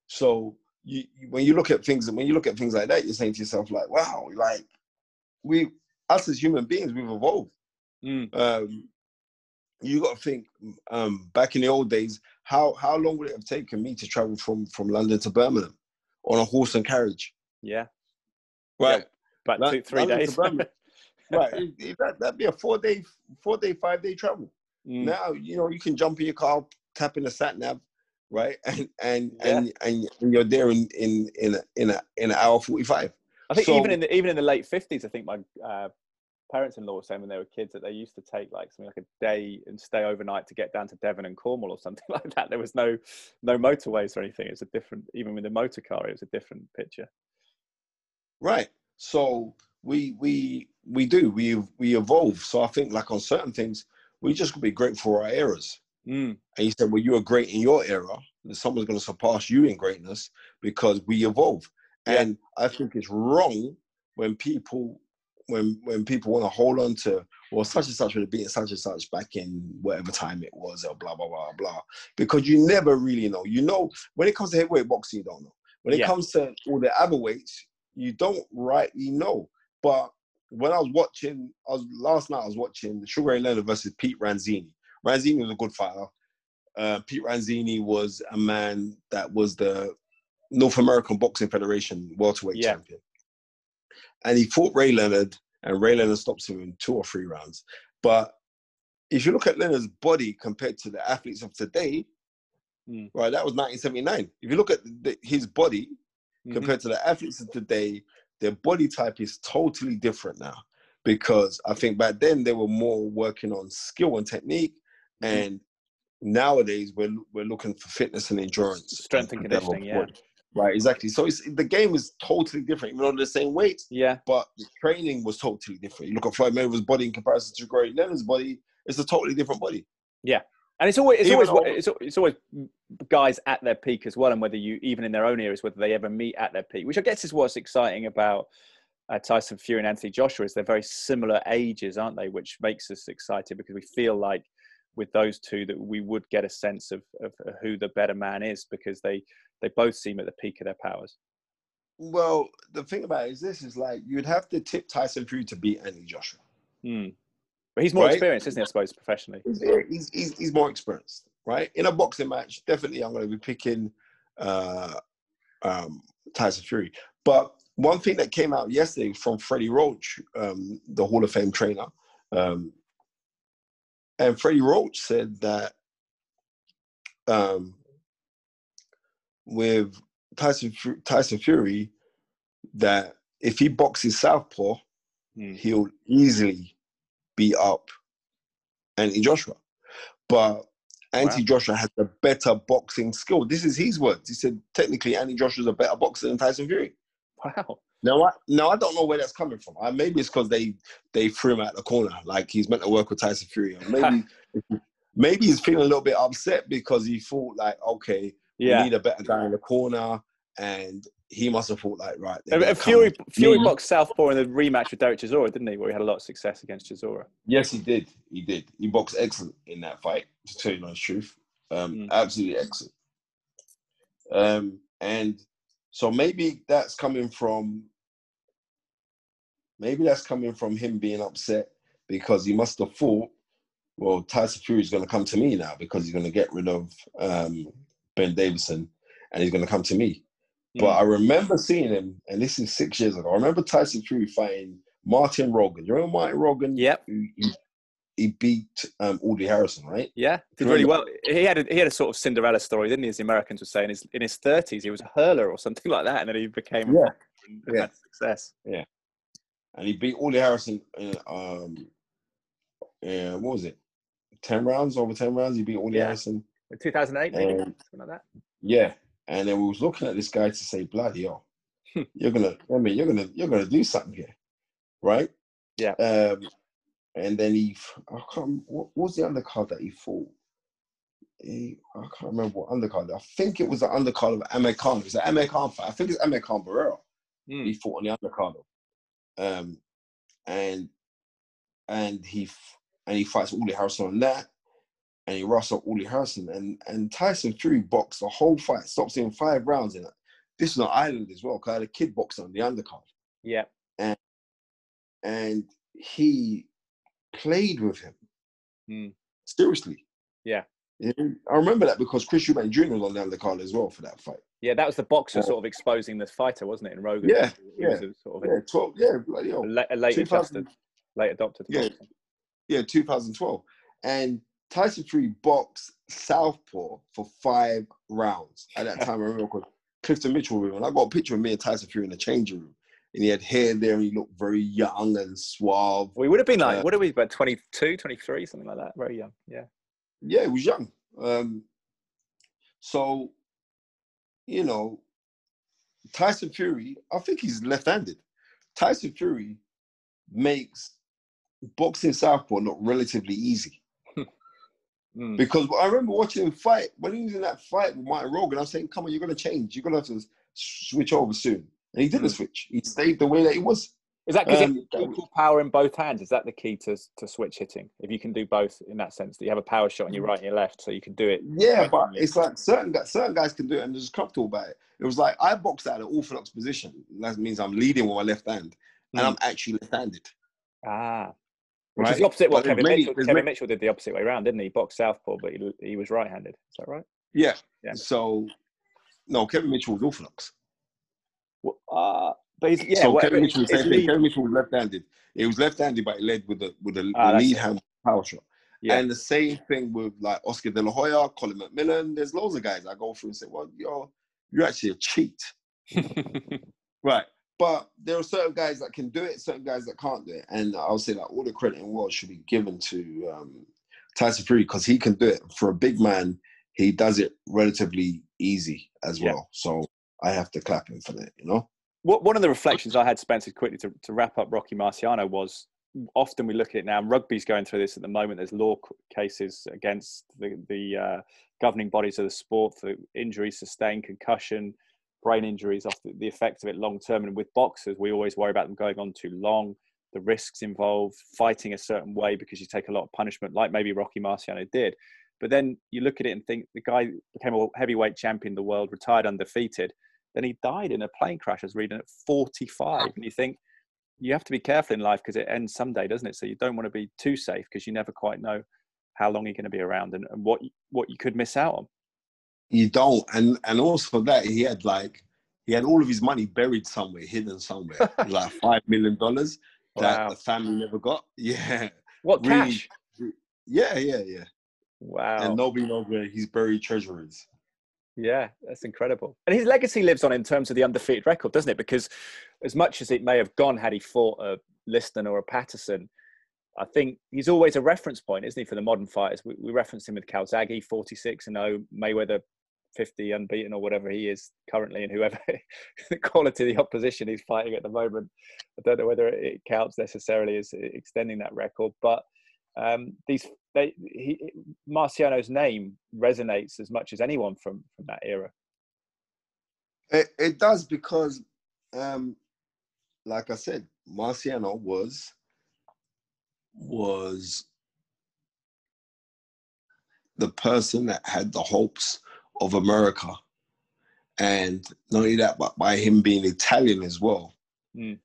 so you when you look at things and when you look at things like that, you're saying to yourself like, wow, like we us as human beings, we've evolved. Mm. Um, you got to think um, back in the old days, how how long would it have taken me to travel from from London to Birmingham on a horse and carriage? Yeah, Right. about Lon- two, three London days. Right. It- it- that, that'd be a four day, four day, five day travel. Mm. Now, you know, you can jump in your car, tap in the sat nav, right? And and yeah. and, and you're there in in in a, in a in an hour forty five. I think so, even in the even in the late fifties, I think my uh, parents-in-law were saying when they were kids that they used to take like something like a day and stay overnight to get down to Devon and Cornwall or something like that. There was no no motorways or anything. It's a different even with the motor car, it was a different picture. Right. So we we we do we we evolve. So I think like on certain things, we just could be grateful for our eras. Mm. And he said, well, you were great in your era. Someone's going to surpass you in greatness because we evolve. Yeah. And I think it's wrong when people when when people want to hold on to well such and such would have been such and such back in whatever time it was or blah blah blah blah because you never really know. You know when it comes to heavyweight boxing, you don't know. When it yeah. comes to all the other weights, you don't rightly know. But when I was watching, I was last night I was watching Sugar Ray Leonard versus Pete Ranzany. Ranzany was a good fighter. Uh, Pete Ranzany was a man that was the North American Boxing Federation welterweight yeah. champion and he fought Ray Leonard, and Ray Leonard stopped him in two or three rounds. But if you look at Leonard's body compared to the athletes of today, mm. right, that was 1979. If you look at the, his body mm-hmm. compared to the athletes of today, their body type is totally different now. Because I think back then they were more working on skill and technique, mm-hmm. and nowadays we're we're looking for fitness and endurance, strength and conditioning. Yeah. Right, exactly. So it's the game is totally different, even though the same weight. Yeah. But the training was totally different. You look at Floyd Mayweather's body in comparison to Gary Leonard's body, it's a totally different body. Yeah. And it's always it's even always it's, it's always guys at their peak as well, and whether you even in their own eras, whether they ever meet at their peak, which I guess is what's exciting about uh, Tyson Fury and Anthony Joshua is they're very similar ages, aren't they? Which makes us excited because we feel like with those two that we would get a sense of, of who the better man is because they they both seem at the peak of their powers. Well, the thing about it is this is like you'd have to tip Tyson Fury to beat Andy Joshua. Hmm. But he's more right? experienced, isn't he? I suppose professionally. He's, he's, he's, more experienced, right? In a boxing match, definitely I'm going to be picking uh, um, Tyson Fury. But one thing that came out yesterday from Freddie Roach, um, the Hall of Fame trainer, um, and Freddie Roach said that um, with Tyson Tyson Fury, that if he boxes southpaw, mm. he'll easily beat up Anthony Joshua. But Anthony wow. Joshua has a better boxing skill. This is his words. He said technically Anthony is a better boxer than Tyson Fury. Wow. Now I now I don't know where that's coming from. I, maybe it's because they they threw him out the corner, like he's meant to work with Tyson Fury. Maybe maybe he's feeling a little bit upset because he thought like, okay, yeah. we need a better guy in the corner, and he must have thought like, right. Fury Fury boxed Southpaw in the rematch with Derek Chisora, didn't he? Where he had a lot of success against Chisora. Yes, he did. He did. He boxed excellent in that fight. To tell you the truth, um, mm. absolutely excellent. Um, and so maybe that's coming from Maybe that's coming from him being upset because he must have thought, well, Tyson Fury is going to come to me now because he's going to get rid of um, Ben Davison and he's going to come to me. Mm. But I remember seeing him, and this is six years ago. I remember Tyson Fury fighting Martin Rogan. You remember Martin Rogan? Yep. He, he beat um, Audley Harrison, right? Yeah, did really well. He had a, he had a sort of Cinderella story, didn't he? As the Americans were saying, in his in his thirties, he was a hurler or something like that, and then he became yeah, yeah. success. Yeah, and he beat Audley Harrison in um, and what was it, ten rounds over ten rounds? He beat Audley yeah. Harrison. In 2008, maybe something like that. Yeah, and then we was looking at this guy to say, "Bloody hell, you're gonna, I mean, you're gonna, you're gonna do something here, right?" Yeah. Um, and then he, I can't. What, what was the undercard that he fought? He, I can't remember what undercard. I think it was the undercard of Amir Khan. It was an Amir Khan fight. I think it's Amir Khan Barrera. Mm. He fought on the undercard um, and and he and he fights Audley Harrison on that, and he up Audley Harrison, and and Tyson Fury boxed the whole fight, stops him five rounds in it. This was an island as well, because I had a kid boxing on the undercard. Yeah, and and he played with him mm. seriously. Yeah, I remember that because Chris Eubank Jr. was on the undercard as well for that fight. Yeah, that was the boxer uh, sort of exposing the fighter, wasn't it? In Rogan. Yeah, yeah, sort of yeah, 12, yeah, bloody hell. A, a late adjusted, late adopted. Yeah, yeah, 2012, and Tyson Fury boxed southpaw for five rounds. At that time, I remember because Clifton Mitchell room, and I got a picture of me and Tyson Fury in the changing room. And he had hair there, and he looked very young and suave. We would have been like, Uh, what are we, about 22, 23, something like that? Very young. Yeah. Yeah, he was young. Um, so, you know, Tyson Fury, I think he's left-handed. Tyson Fury makes boxing southpaw look relatively easy. Mm. Because I remember watching him fight when he was in that fight with Martin Rogan. I was saying, "Come on, you're gonna change. You're gonna have to switch over soon." And he didn't Mm. switch. He stayed the way that he was. Is that because Um, you power in both hands? Is that the key to to switch hitting? If you can do both in that sense, that you have a power shot on your right and your left, so you can do it. Yeah, but it's like certain guys, certain guys can do it and they're just comfortable about it. It was like I boxed out of an orthodox position. That means I'm leading with my left hand, and Mm. I'm actually left-handed. Ah, which is Right? the opposite. What Kevin many- Mitchell? Kevin many- Mitchell did the opposite way around, didn't he? He boxed southpaw, but he, he was right-handed. Is that right? Yeah. Yeah. So, no, Kevin Mitchell was orthodox. Uh, but he's yeah. so whatever- Kevin Mitchell same thing. Kevin Mitchell was left-handed. He was left-handed, but he led with the with the, Ah, lead hand power shot. Yeah. And the same thing with like Oscar De La Hoya, Colin McMillan. There's loads of guys I go through and say, well, you're you're actually a cheat, right? But there are certain guys that can do it, certain guys that can't do it, and I'll say that all the credit in the world should be given to um, Tyson Fury because he can do it. For a big man, he does it relatively easy as Yeah. well. So I have to clap him for that, you know. One of the reflections I had, Spencer, quickly to, to wrap up Rocky Marciano was often we look at it now, rugby's going through this at the moment. There's law cases against the, the uh, governing bodies of the sport for injuries sustained, concussion, brain injuries, off the, the effect of it long term. And with boxers, we always worry about them going on too long, the risks involved, fighting a certain way because you take a lot of punishment, like maybe Rocky Marciano did. But then you look at it and think the guy became a heavyweight champion of the world, retired undefeated. Then he died in a plane crash, I was reading at 45. And you think you have to be careful in life because it ends someday, doesn't it? So you don't want to be too safe because you never quite know how long you're going to be around and, and what you, what you could miss out on. You don't, and and also that he had like he had all of his money buried somewhere, hidden somewhere, like five million dollars that Wow. the family never got. Yeah, What really- cash? yeah, yeah, yeah. Wow. And nobody knows where his buried treasure is. Yeah, that's incredible. And his legacy lives on in terms of the undefeated record, doesn't it? Because as much as it may have gone had he fought a Liston or a Patterson, I think he's always a reference point, isn't he, for the modern fighters? We, we referenced him with Calzaghe, 46 and 0, Mayweather, 50 unbeaten or whatever he is currently, and whoever the quality of the opposition he's fighting at the moment. I don't know whether it counts necessarily as extending that record, but um, these they, he, Marciano's name resonates as much as anyone from from that era. It, it does because, um, like I said, Marciano was was the person that had the hopes of America, and not only that, but by him being Italian as well, Mm.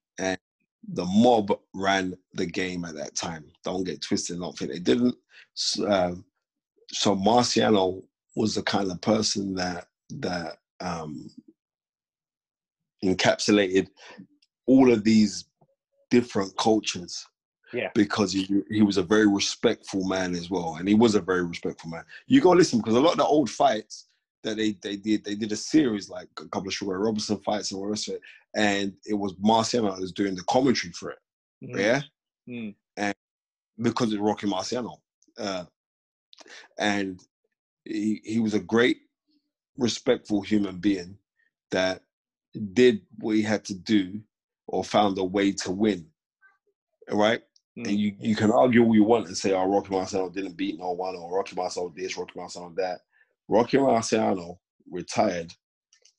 The mob ran the game at that time. Don't get twisted. I don't think they didn't. S- Um, so Marciano was the kind of person that that um, encapsulated all of these different cultures. Yeah. Because he he was a very respectful man as well, and he was a very respectful man. You go listen because a lot of the old fights that they they did they did a series like a couple of Sugar Robinson fights and all the rest of it, and it was Marciano that was doing the commentary for it. Mm. Yeah, Mm. because it's Rocky Marciano, uh, and he he was a great, respectful human being that did what he had to do or found a way to win. Right? Mm. And you, you can argue all you want and say, oh, Rocky Marciano didn't beat no one, or Rocky Marciano this, Rocky Marciano that. Rocky Marciano retired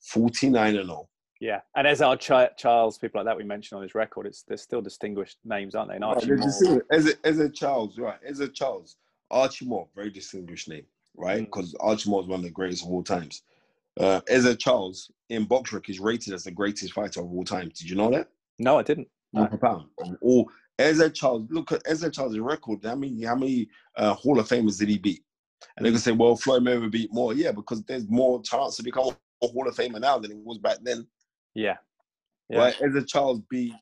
49 and 0. Yeah, and as our Ch- Charles, people like that we mentioned on his record, it's they're still distinguished names, aren't they? And Archie Right, Moore. there's a- As a, as a Charles, right? As a Charles, Archie Moore, very distinguished name, right? Mm. Because Archie Moore is one of the greatest of all times. Uh, Ezzard Charles in BoxRec is rated as the greatest fighter of all time. Did you know that? No, I didn't. No. For pound. Ezzard Charles, look at Ezzard Charles' record. How many how many uh, Hall of Famers did he beat? And they can say, well, Floyd Mayweather beat more. Yeah, because there's more chance to become a Hall of Famer now than it was back then. Yeah, yeah, Right? Ezzard Charles beat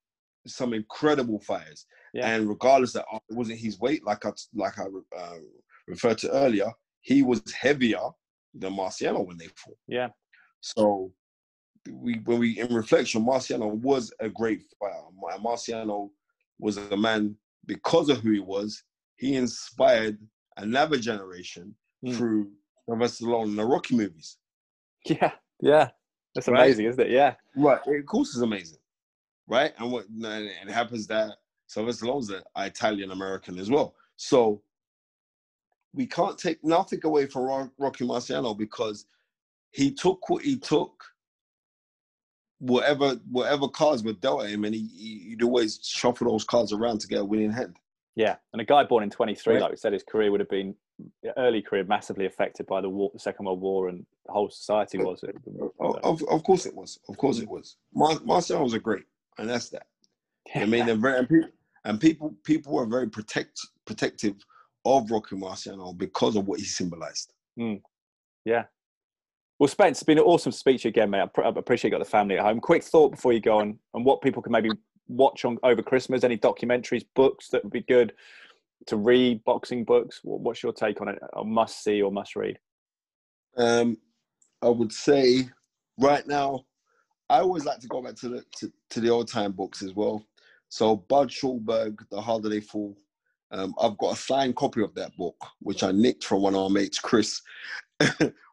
some incredible fighters. Yeah. And regardless that uh, it wasn't his weight, like I like I uh, referred to earlier, he was heavier than Marciano when they fought. Yeah. So we when we in reflection, Marciano was a great fighter. Marciano was a man because of who he was. He inspired another generation mm. through Sylvester Stallone and the Rocky movies. Yeah, yeah, that's amazing, right? isn't it? Yeah, right. Of course, it's amazing, right? And what and it happens that Sylvester Stallone's an Italian American as well. So we can't take nothing away from Rocky Marciano because he took what he took, whatever whatever cards were dealt at him, and he, he'd always shuffle those cards around to get a winning hand. Yeah, and a guy born in 23, right. like we said, his career would have been early career massively affected by the war, the Second World War, and the whole society was. It? Of, of course it was. Of course it was. Mar- Marcel was a great, and that's that. I mean, they're very and people, and people people were very protect protective of Rocky Marciano because of what he symbolized. Mm. Yeah. Well, Spence, it's been an awesome speech again, mate. I, appreciate you got the family at home. Quick thought before you go on, and what people can maybe watch on over Christmas. Any documentaries, books that would be good to read, boxing books. What's your take on it? A must see or must read? Um, I would say right now, I always like to go back to the to, to the old time books as well. So Budd Schulberg, The Harder They Fall. Um, I've got a signed copy of that book, which I nicked from one of our mates, Chris,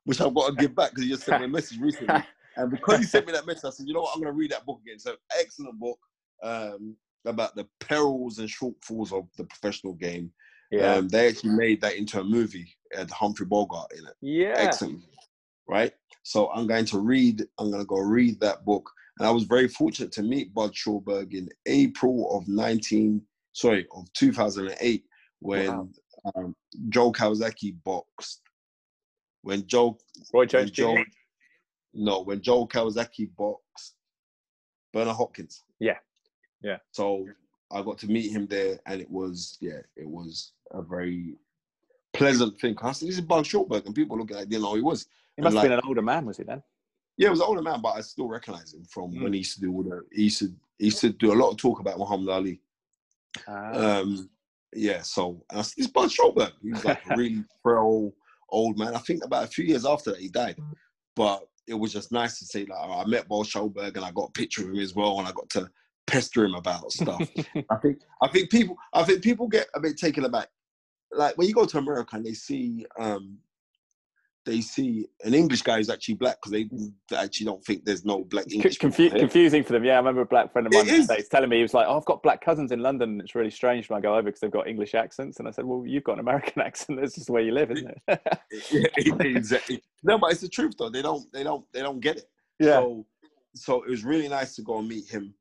which I've got to give back because he just sent me a message recently. And because he sent me that message, I said, you know what, I'm going to read that book again. So excellent book um, about the perils and shortfalls of the professional game. Yeah. Um, they actually made that into a movie at Humphrey Bogart in it. Yeah. Excellent. Right? So I'm going to read, I'm going to go read that book. And I was very fortunate to meet Budd Schulberg in April of 19, sorry, of 2008 when wow. um, Joe Calzaghe boxed. When Joe, Roy Jones Joe, no, when Joe Calzaghe boxed Bernard Hopkins. Yeah, yeah. So I got to meet him there, and it was yeah, it was a very pleasant thing. I said, "This is Budd Schulberg," and people looking like they know who he was. He must have like, been an older man, was he then? Yeah, he was an older man, but I still recognize him from mm. when he used to do all the. He used to he used to do a lot of talk about Muhammad Ali. Ah. Um, yeah, so and I said, "This Budd Schulberg." He was like a really frail old man. I think about a few years after that he died, but it was just nice to see like I met Budd Schulberg and I got a picture of him as well, and I got to pester him about stuff. I think I think people I think people get a bit taken aback. Like when you go to America and they see um, they see an English guy who's actually black because they, actually don't think there's no black English. Confu- confusing for them. Yeah, I remember a black friend of mine in States telling me he was like, "Oh, I've got black cousins in London. And it's really strange when I go over because they've got English accents." And I said, "Well, you've got an American accent. That's just way you live, isn't it?" yeah, exactly. No, but it's the truth though. They don't. They don't. They don't get it. Yeah. So, so it was really nice to go and meet him.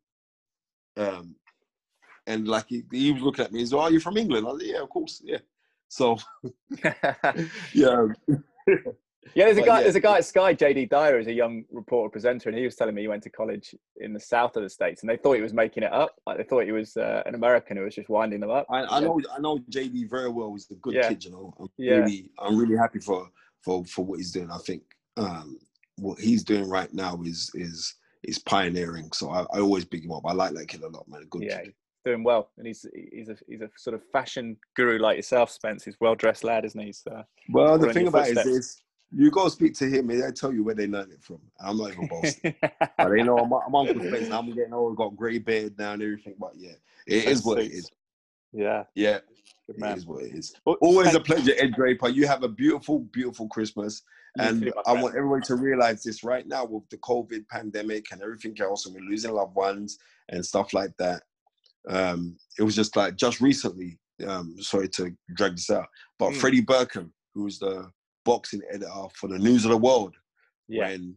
Um, and like he, he was looking at me, he's like, "Oh, you from England?" I was like, "Yeah, of course, yeah." So, yeah. Yeah, there's a guy. Yeah. There's a guy at Sky, JD Dyer, is a young reporter presenter, and he was telling me he went to college in the south of the states, and they thought he was making it up. Like they thought he was uh, an American who was just winding them up. I, I know, I know JD very well. He's a good yeah. kid, you know. I'm yeah. really, I'm really happy for for for what he's doing. I think um, what he's doing right now is is is pioneering. So I, I always big him up. I like that kid a lot, man. Good yeah. Kid doing well, and he's he's a he's a sort of fashion guru like yourself, Spence. He's well dressed lad, isn't he? So, well, the thing about it is, is you go speak to him and they tell you where they learned it from. I'm not even boasting. but they know I'm, I'm Uncle Spence. I'm getting old, got grey beard now and everything. But yeah, it is what it is. Yeah. Yeah. It is what it is. Well, Always a pleasure, Ed Draper. You have a beautiful, beautiful Christmas. And I want everyone to realize this right now with the COVID pandemic and everything else, and we're losing loved ones and stuff like that. Um, it was just like just recently, um, sorry to drag this out, but mm. Freddie Burkham, who's the boxing editor for the News of the World. Yeah. When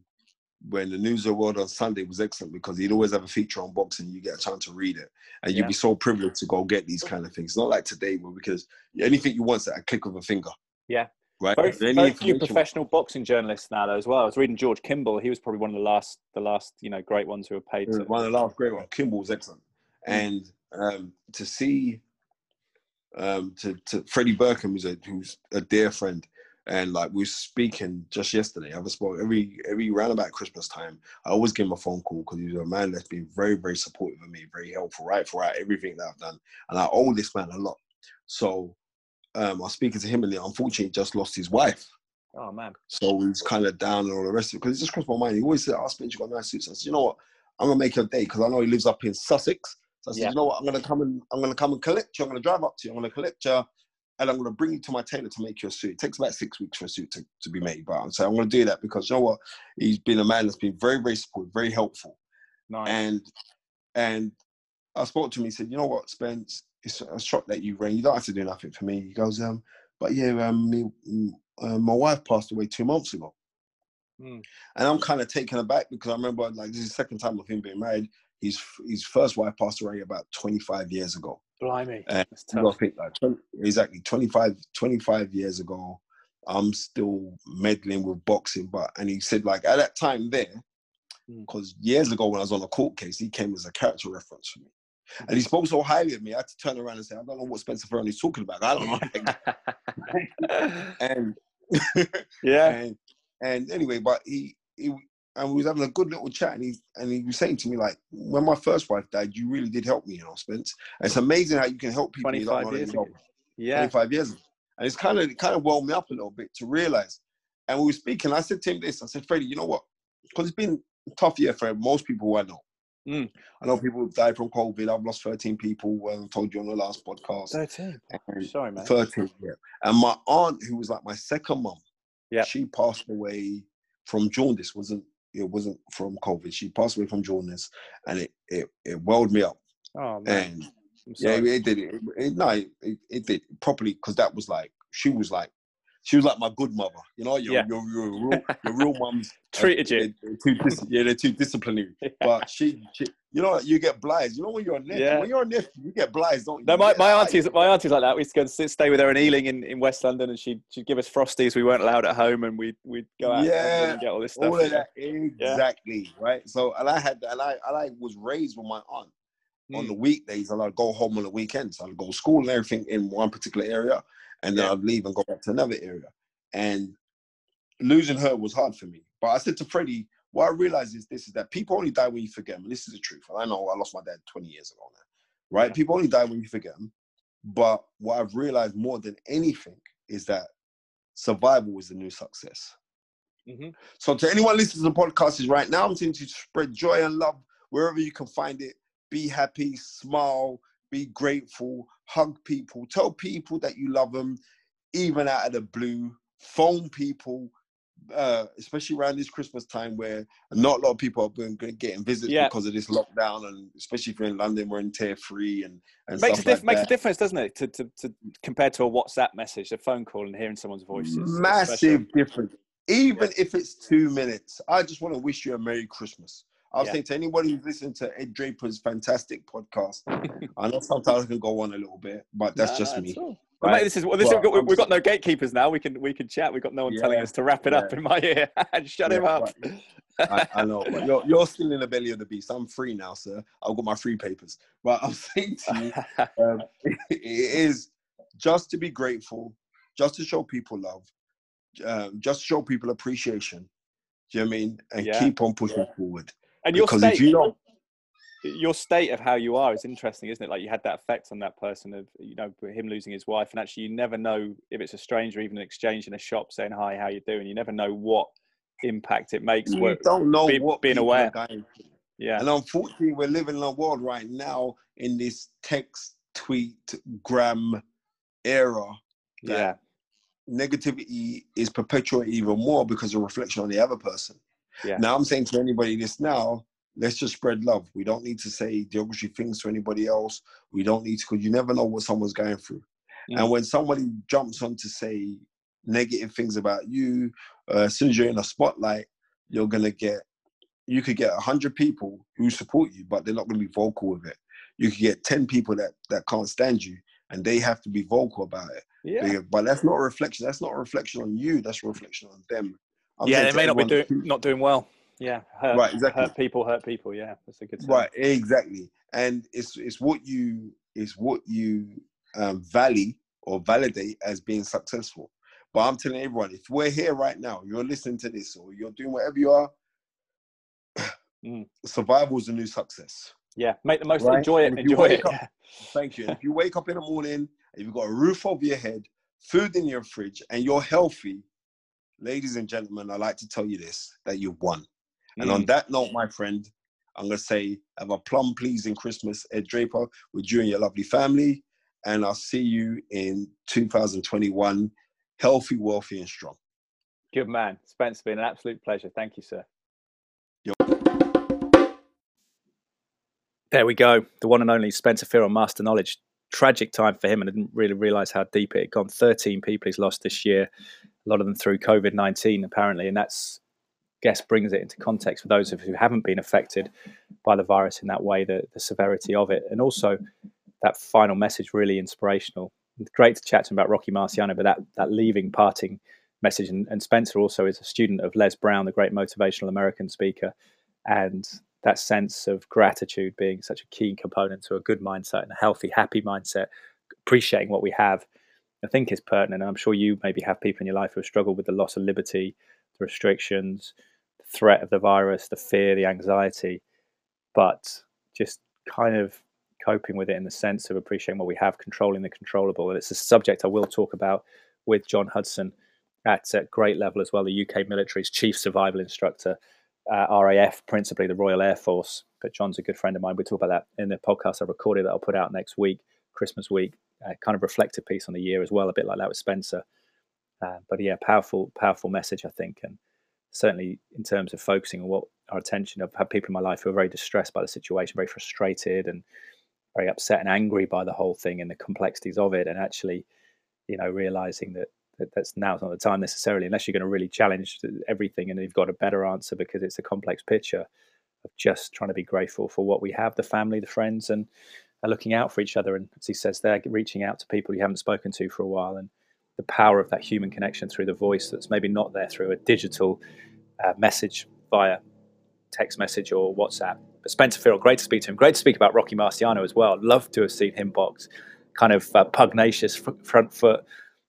when the News of the World on Sunday was excellent because he'd always have a feature on boxing. You get a chance to read it, and you'd be so privileged to go get these kind of things. Not like today, where because anything you want at a click of a finger. Yeah. Right. Very, very few professional boxing journalists now, though, as well. I was reading George Kimball. He was probably one of the last, the last, you know, great ones who were paid. To... One of the last great ones. Kimball was excellent, mm. and um, to see, um, to to Freddie Burkham, who's a who's a dear friend, and like we were speaking just yesterday, I was spoke every every round about Christmas time. I always give him a phone call because he's a man that's been very, very supportive of me, very helpful, right throughout everything that I've done. And I owe this man a lot. So um, I was speaking to him, and he unfortunately, just lost his wife. Oh man. So he's kind of down and all the rest of it because it just crossed my mind. He always said, "Oh, Spence, you got nice suits." I said, "You know what? I'm gonna make a day because I know he lives up in Sussex." So I said, Yeah. "You know what? I'm gonna come and I'm gonna come and collect you. I'm gonna drive up to you. I'm gonna collect you." And I'm going to bring you to my tailor to make your suit. It takes about six weeks for a suit to, to be made. But I'm saying I'm going to do that because you know what? He's been a man that's been very, very supportive, very helpful Nice. and and I spoke to him. He said, "You know what, Spence? It's a shock that you rang. You don't have to do nothing for me." He goes, "Um, but yeah, um, me, mm, uh, my wife passed away two months ago, Hmm. and I'm kind of taken aback because I remember like this is the second time of him being married. His his first wife passed away about 25 years ago. Blimey. Uh, That's tough. think like 20, exactly 25, 25 years ago. I'm still meddling with boxing, but and he said like at that time there, because years ago when I was on a court case, he came as a character reference for me, and he spoke so highly of me. I had to turn around and say, I don't know what Spencer Ferroni's talking about. I don't know. and yeah. and and anyway, but he he and we was having a good little chat, and he and he was saying to me like, when my first wife died, you really did help me, you know, Spence. And it's amazing how you can help people. you don't 25 know years ago. Yeah. 25 years ago. And it's kind of it kind of wound me up a little bit to realize. And we were speaking, I said to him this, I said, Freddie, you know what? Because it's been a tough year for most people who I know. Mm. I know people who've died from COVID. I've lost 13 people, well, I told you on the last podcast. 13. Sorry, man. 13, yeah. And my aunt, who was like my second mum, Yeah. she passed away from jaundice. wasn't It wasn't from COVID. She passed away from jaundice, and it it, it welled me up. Oh man. And yeah, sorry. it did. It, it, no, it, it did properly because that was like she was like she was like my good mother. You know, your Yeah. your, your real your real mums Treated you. they're- they're too dis- yeah, they're too disciplinary. But she, she, you know, you get blights. You know when you're a nephew, Yeah. when you're a nephew, you get blights, don't you? No, my, my auntie's my auntie's like that. We used to go and sit, stay with her in Ealing in, in West London, and she'd she'd give us frosties. We weren't allowed at home, and we'd we'd go out Yeah, and get all this stuff. all of that exactly right. So, and I had, and I, and I was raised with my aunt. on Mm. the weekdays and I'd go home on the weekends. I'd go to school and everything in one particular area and then Yeah. I'd leave and go back to another area. And losing her was hard for me. But I said to Freddie, what I realized is this is that people only die when you forget them. And this is the truth. And I know I lost my dad 20 years ago now. Right? Yeah. People only die when you forget them. But what I've realized more than anything is that survival is the new success. Mhm. So to anyone listening to the podcast is right now, I'm saying to spread joy and love wherever you can find it. Be happy, smile, be grateful, hug people, tell people that you love them, even out of the blue. Phone people, uh, especially around this Christmas time where not a lot of people are going getting visits Yeah. because of this lockdown, and especially if you're in London, we're in tier three and and makes a diff- like makes a difference, doesn't it? To, to, to compared to a WhatsApp message, a phone call, and hearing someone's voice. It's- it's special. massive difference. Even if it's two minutes, I just want to wish you a Merry Christmas. I was Yeah. saying to anybody who's listening to Ed Draper's fantastic podcast, I know sometimes I can go on a little bit, but that's No, just no, me. at. Well, right? mate, this is well, this Well, we've, got, we've got no gatekeepers now. We can we can chat. We've got no one telling us to wrap it up in my ear. And shut him Yeah, up. I, I know, but you're, you're still in the belly of the beast. I'm free now, sir. I've got my free papers. But I'm saying to you, um, it is just to be grateful, just to show people love, um, just to show people appreciation. Do you know what I mean? And Yeah. keep on pushing forward. And your because state, you your state of how you are is interesting, isn't it? Like you had that effect on that person of you know him losing his wife, and actually you never know if it's a stranger, even an exchange in a shop saying hi, how you doing. You never know what impact it makes. you Where, don't know be- what being aware. are going through. yeah, And unfortunately, we're living in a world right now in this text, tweet, gram era yeah, negativity is perpetuated even more because of reflection on the other person. Yeah. Now I'm saying to anybody this now, let's just spread love. We don't need to say derogatory things to anybody else. We don't need to because you never know what someone's going through. Mm. And when somebody jumps on to say negative things about you, uh, as soon as you're in a spotlight, you're gonna get you could get hundred people who support you, but they're not gonna be vocal with it. You could get ten people that that can't stand you and they have to be vocal about it. yeah. Yeah, But that's not a reflection. That's not a reflection on you. That's a reflection on them. I'm yeah, they may not be doing not doing well. Yeah, hurt, Right, exactly. hurt people, hurt people. Yeah, that's a good. saying. Right, exactly. And it's it's what you it's what you um, value or validate as being successful. But I'm telling everyone, if we're here right now, you're listening to this, or you're doing whatever you are, Mm. survival is a new success. Yeah, make the most. Right, Enjoy it. Enjoy it. up- yeah. Thank you. If you wake up in the morning and you've got a roof over your head, food in your fridge, and you're healthy, ladies and gentlemen, I like to tell you this that you've won. Mm. And on mm. that note, my friend, I'm going to say, have a plum pleasing Christmas, Ed Draper, with you and your lovely family. And I'll see you in 2021, healthy, wealthy, and strong. Good man. Spence, been an absolute pleasure. Thank you, sir. There we go. The one and only Spencer Fearon Master Knowledge. Tragic time for him, and I didn't really realize how deep it had gone. 13 people he's lost this year, a lot of them through COVID 19, apparently. And that's I guess brings it into context for those of who haven't been affected by the virus in that way, the, the severity of it, and also that final message really inspirational. Great to chat to him about Rocky Marciano, but that that leaving parting message, and, and Spencer also is a student of Les Brown, the great motivational American speaker, and that sense of gratitude being such a key component to a good mindset and a healthy, happy mindset, appreciating what we have, I think is pertinent. I'm sure you maybe have people in your life who have struggled with the loss of liberty, the restrictions, the threat of the virus, the fear, the anxiety, but just kind of coping with it in the sense of appreciating what we have, controlling the controllable. And it's a subject I will talk about with John Hudson at a great level as well, the UK military's chief survival instructor, uh, RAF, principally the Royal Air Force. But John's a good friend of mine. We talk about that in the podcast I recorded that I'll put out next week, Christmas week, uh, kind of reflective piece on the year as well, a bit like that with Spencer. Uh, but yeah, powerful, powerful message, I think. And certainly in terms of focusing on what our attention, I've had people in my life who are very distressed by the situation, very frustrated and very upset and angry by the whole thing and the complexities of it. And actually, you know, realizing that, that that's now's not the time necessarily, unless you're going to really challenge everything and you've got a better answer because it's a complex picture of just trying to be grateful for what we have, the family, the friends, and are looking out for each other. And as he says they're reaching out to people you haven't spoken to for a while and the power of that human connection through the voice that's maybe not there through a digital uh, message via text message or WhatsApp. But Spencer Fearon, great to speak to him. Great to speak about Rocky Marciano as well. Love to have seen him box. Kind of uh, pugnacious front foot,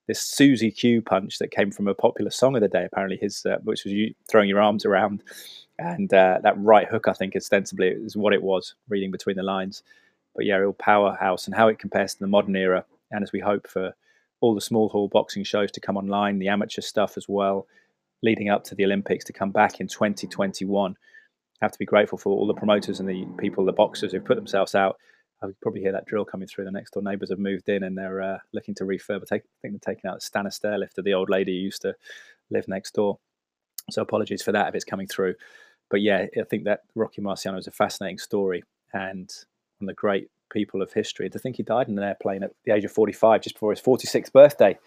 this Suzie Q punch that came from a popular song of the day, apparently his, uh, which was you throwing your arms around, and uh, that right hook, I think, ostensibly is what it was, reading between the lines. But yeah, real powerhouse, and how it compares to the modern era, and as we hope for all the small hall boxing shows to come online, the amateur stuff as well, leading up to the Olympics to come back in 2021. Have to be grateful for all the promoters and the people, the boxers who've put themselves out. I would probably hear that drill coming through. The next door neighbours have moved in and they're uh, looking to refurb. I think they're taking out the Stannah stairlift of the old lady who used to live next door. So apologies for that if it's coming through. But yeah, I think that Rocky Marciano is a fascinating story and of the great people of history. To think he died in an airplane at the age of 45, just before his 46th birthday,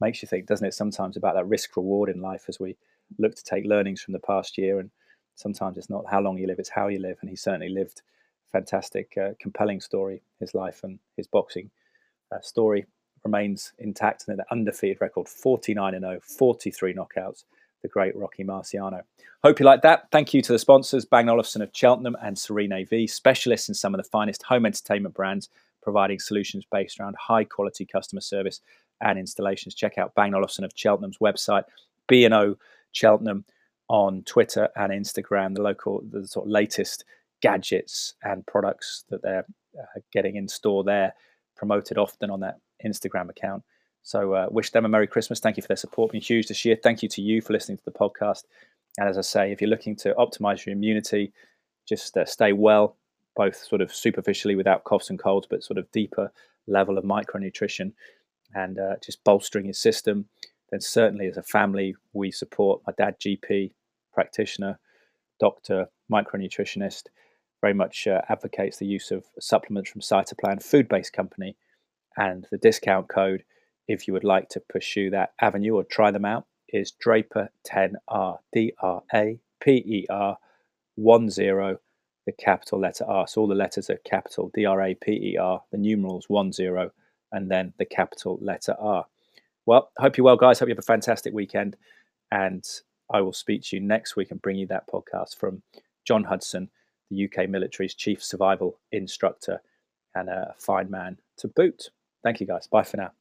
makes you think, doesn't it, sometimes about that risk reward in life as we look to take learnings from the past year. And sometimes it's not how long you live, it's how you live. And he certainly lived fantastic, uh, compelling story, his life and his boxing uh, story remains intact and an undefeated record 49 and 0, 43 knockouts the great Rocky Marciano. Hope you like that. Thank you to the sponsors, Bang Olufsen of Cheltenham and Serene AV, specialists in some of the finest home entertainment brands, providing solutions based around high quality customer service and installations. Check out Bang Olufsen of Cheltenham's website, B&O Cheltenham on Twitter and Instagram, the local, the sort of latest gadgets and products that they're uh, getting in store there, promoted often on that Instagram account. So uh, wish them a Merry Christmas. Thank you for their support. Been huge this year. Thank you to you for listening to the podcast. And as I say, if you're looking to optimize your immunity, just uh, stay well, both sort of superficially without coughs and colds, but sort of deeper level of micronutrition and uh, just bolstering your system. Then certainly as a family, we support my dad, GP, practitioner, doctor, micronutritionist, very much uh, advocates the use of supplements from Cytoplan, food-based company, and the discount code if you would like to pursue that avenue or try them out, is Draper10R, D R A P E R 1 0, the capital letter R. So all the letters are capital D R A P E R, the numerals 1 0, and then the capital letter R. Well, hope you're well, guys. Hope you have a fantastic weekend. And I will speak to you next week and bring you that podcast from John Hudson, the UK military's chief survival instructor and a fine man to boot. Thank you, guys. Bye for now.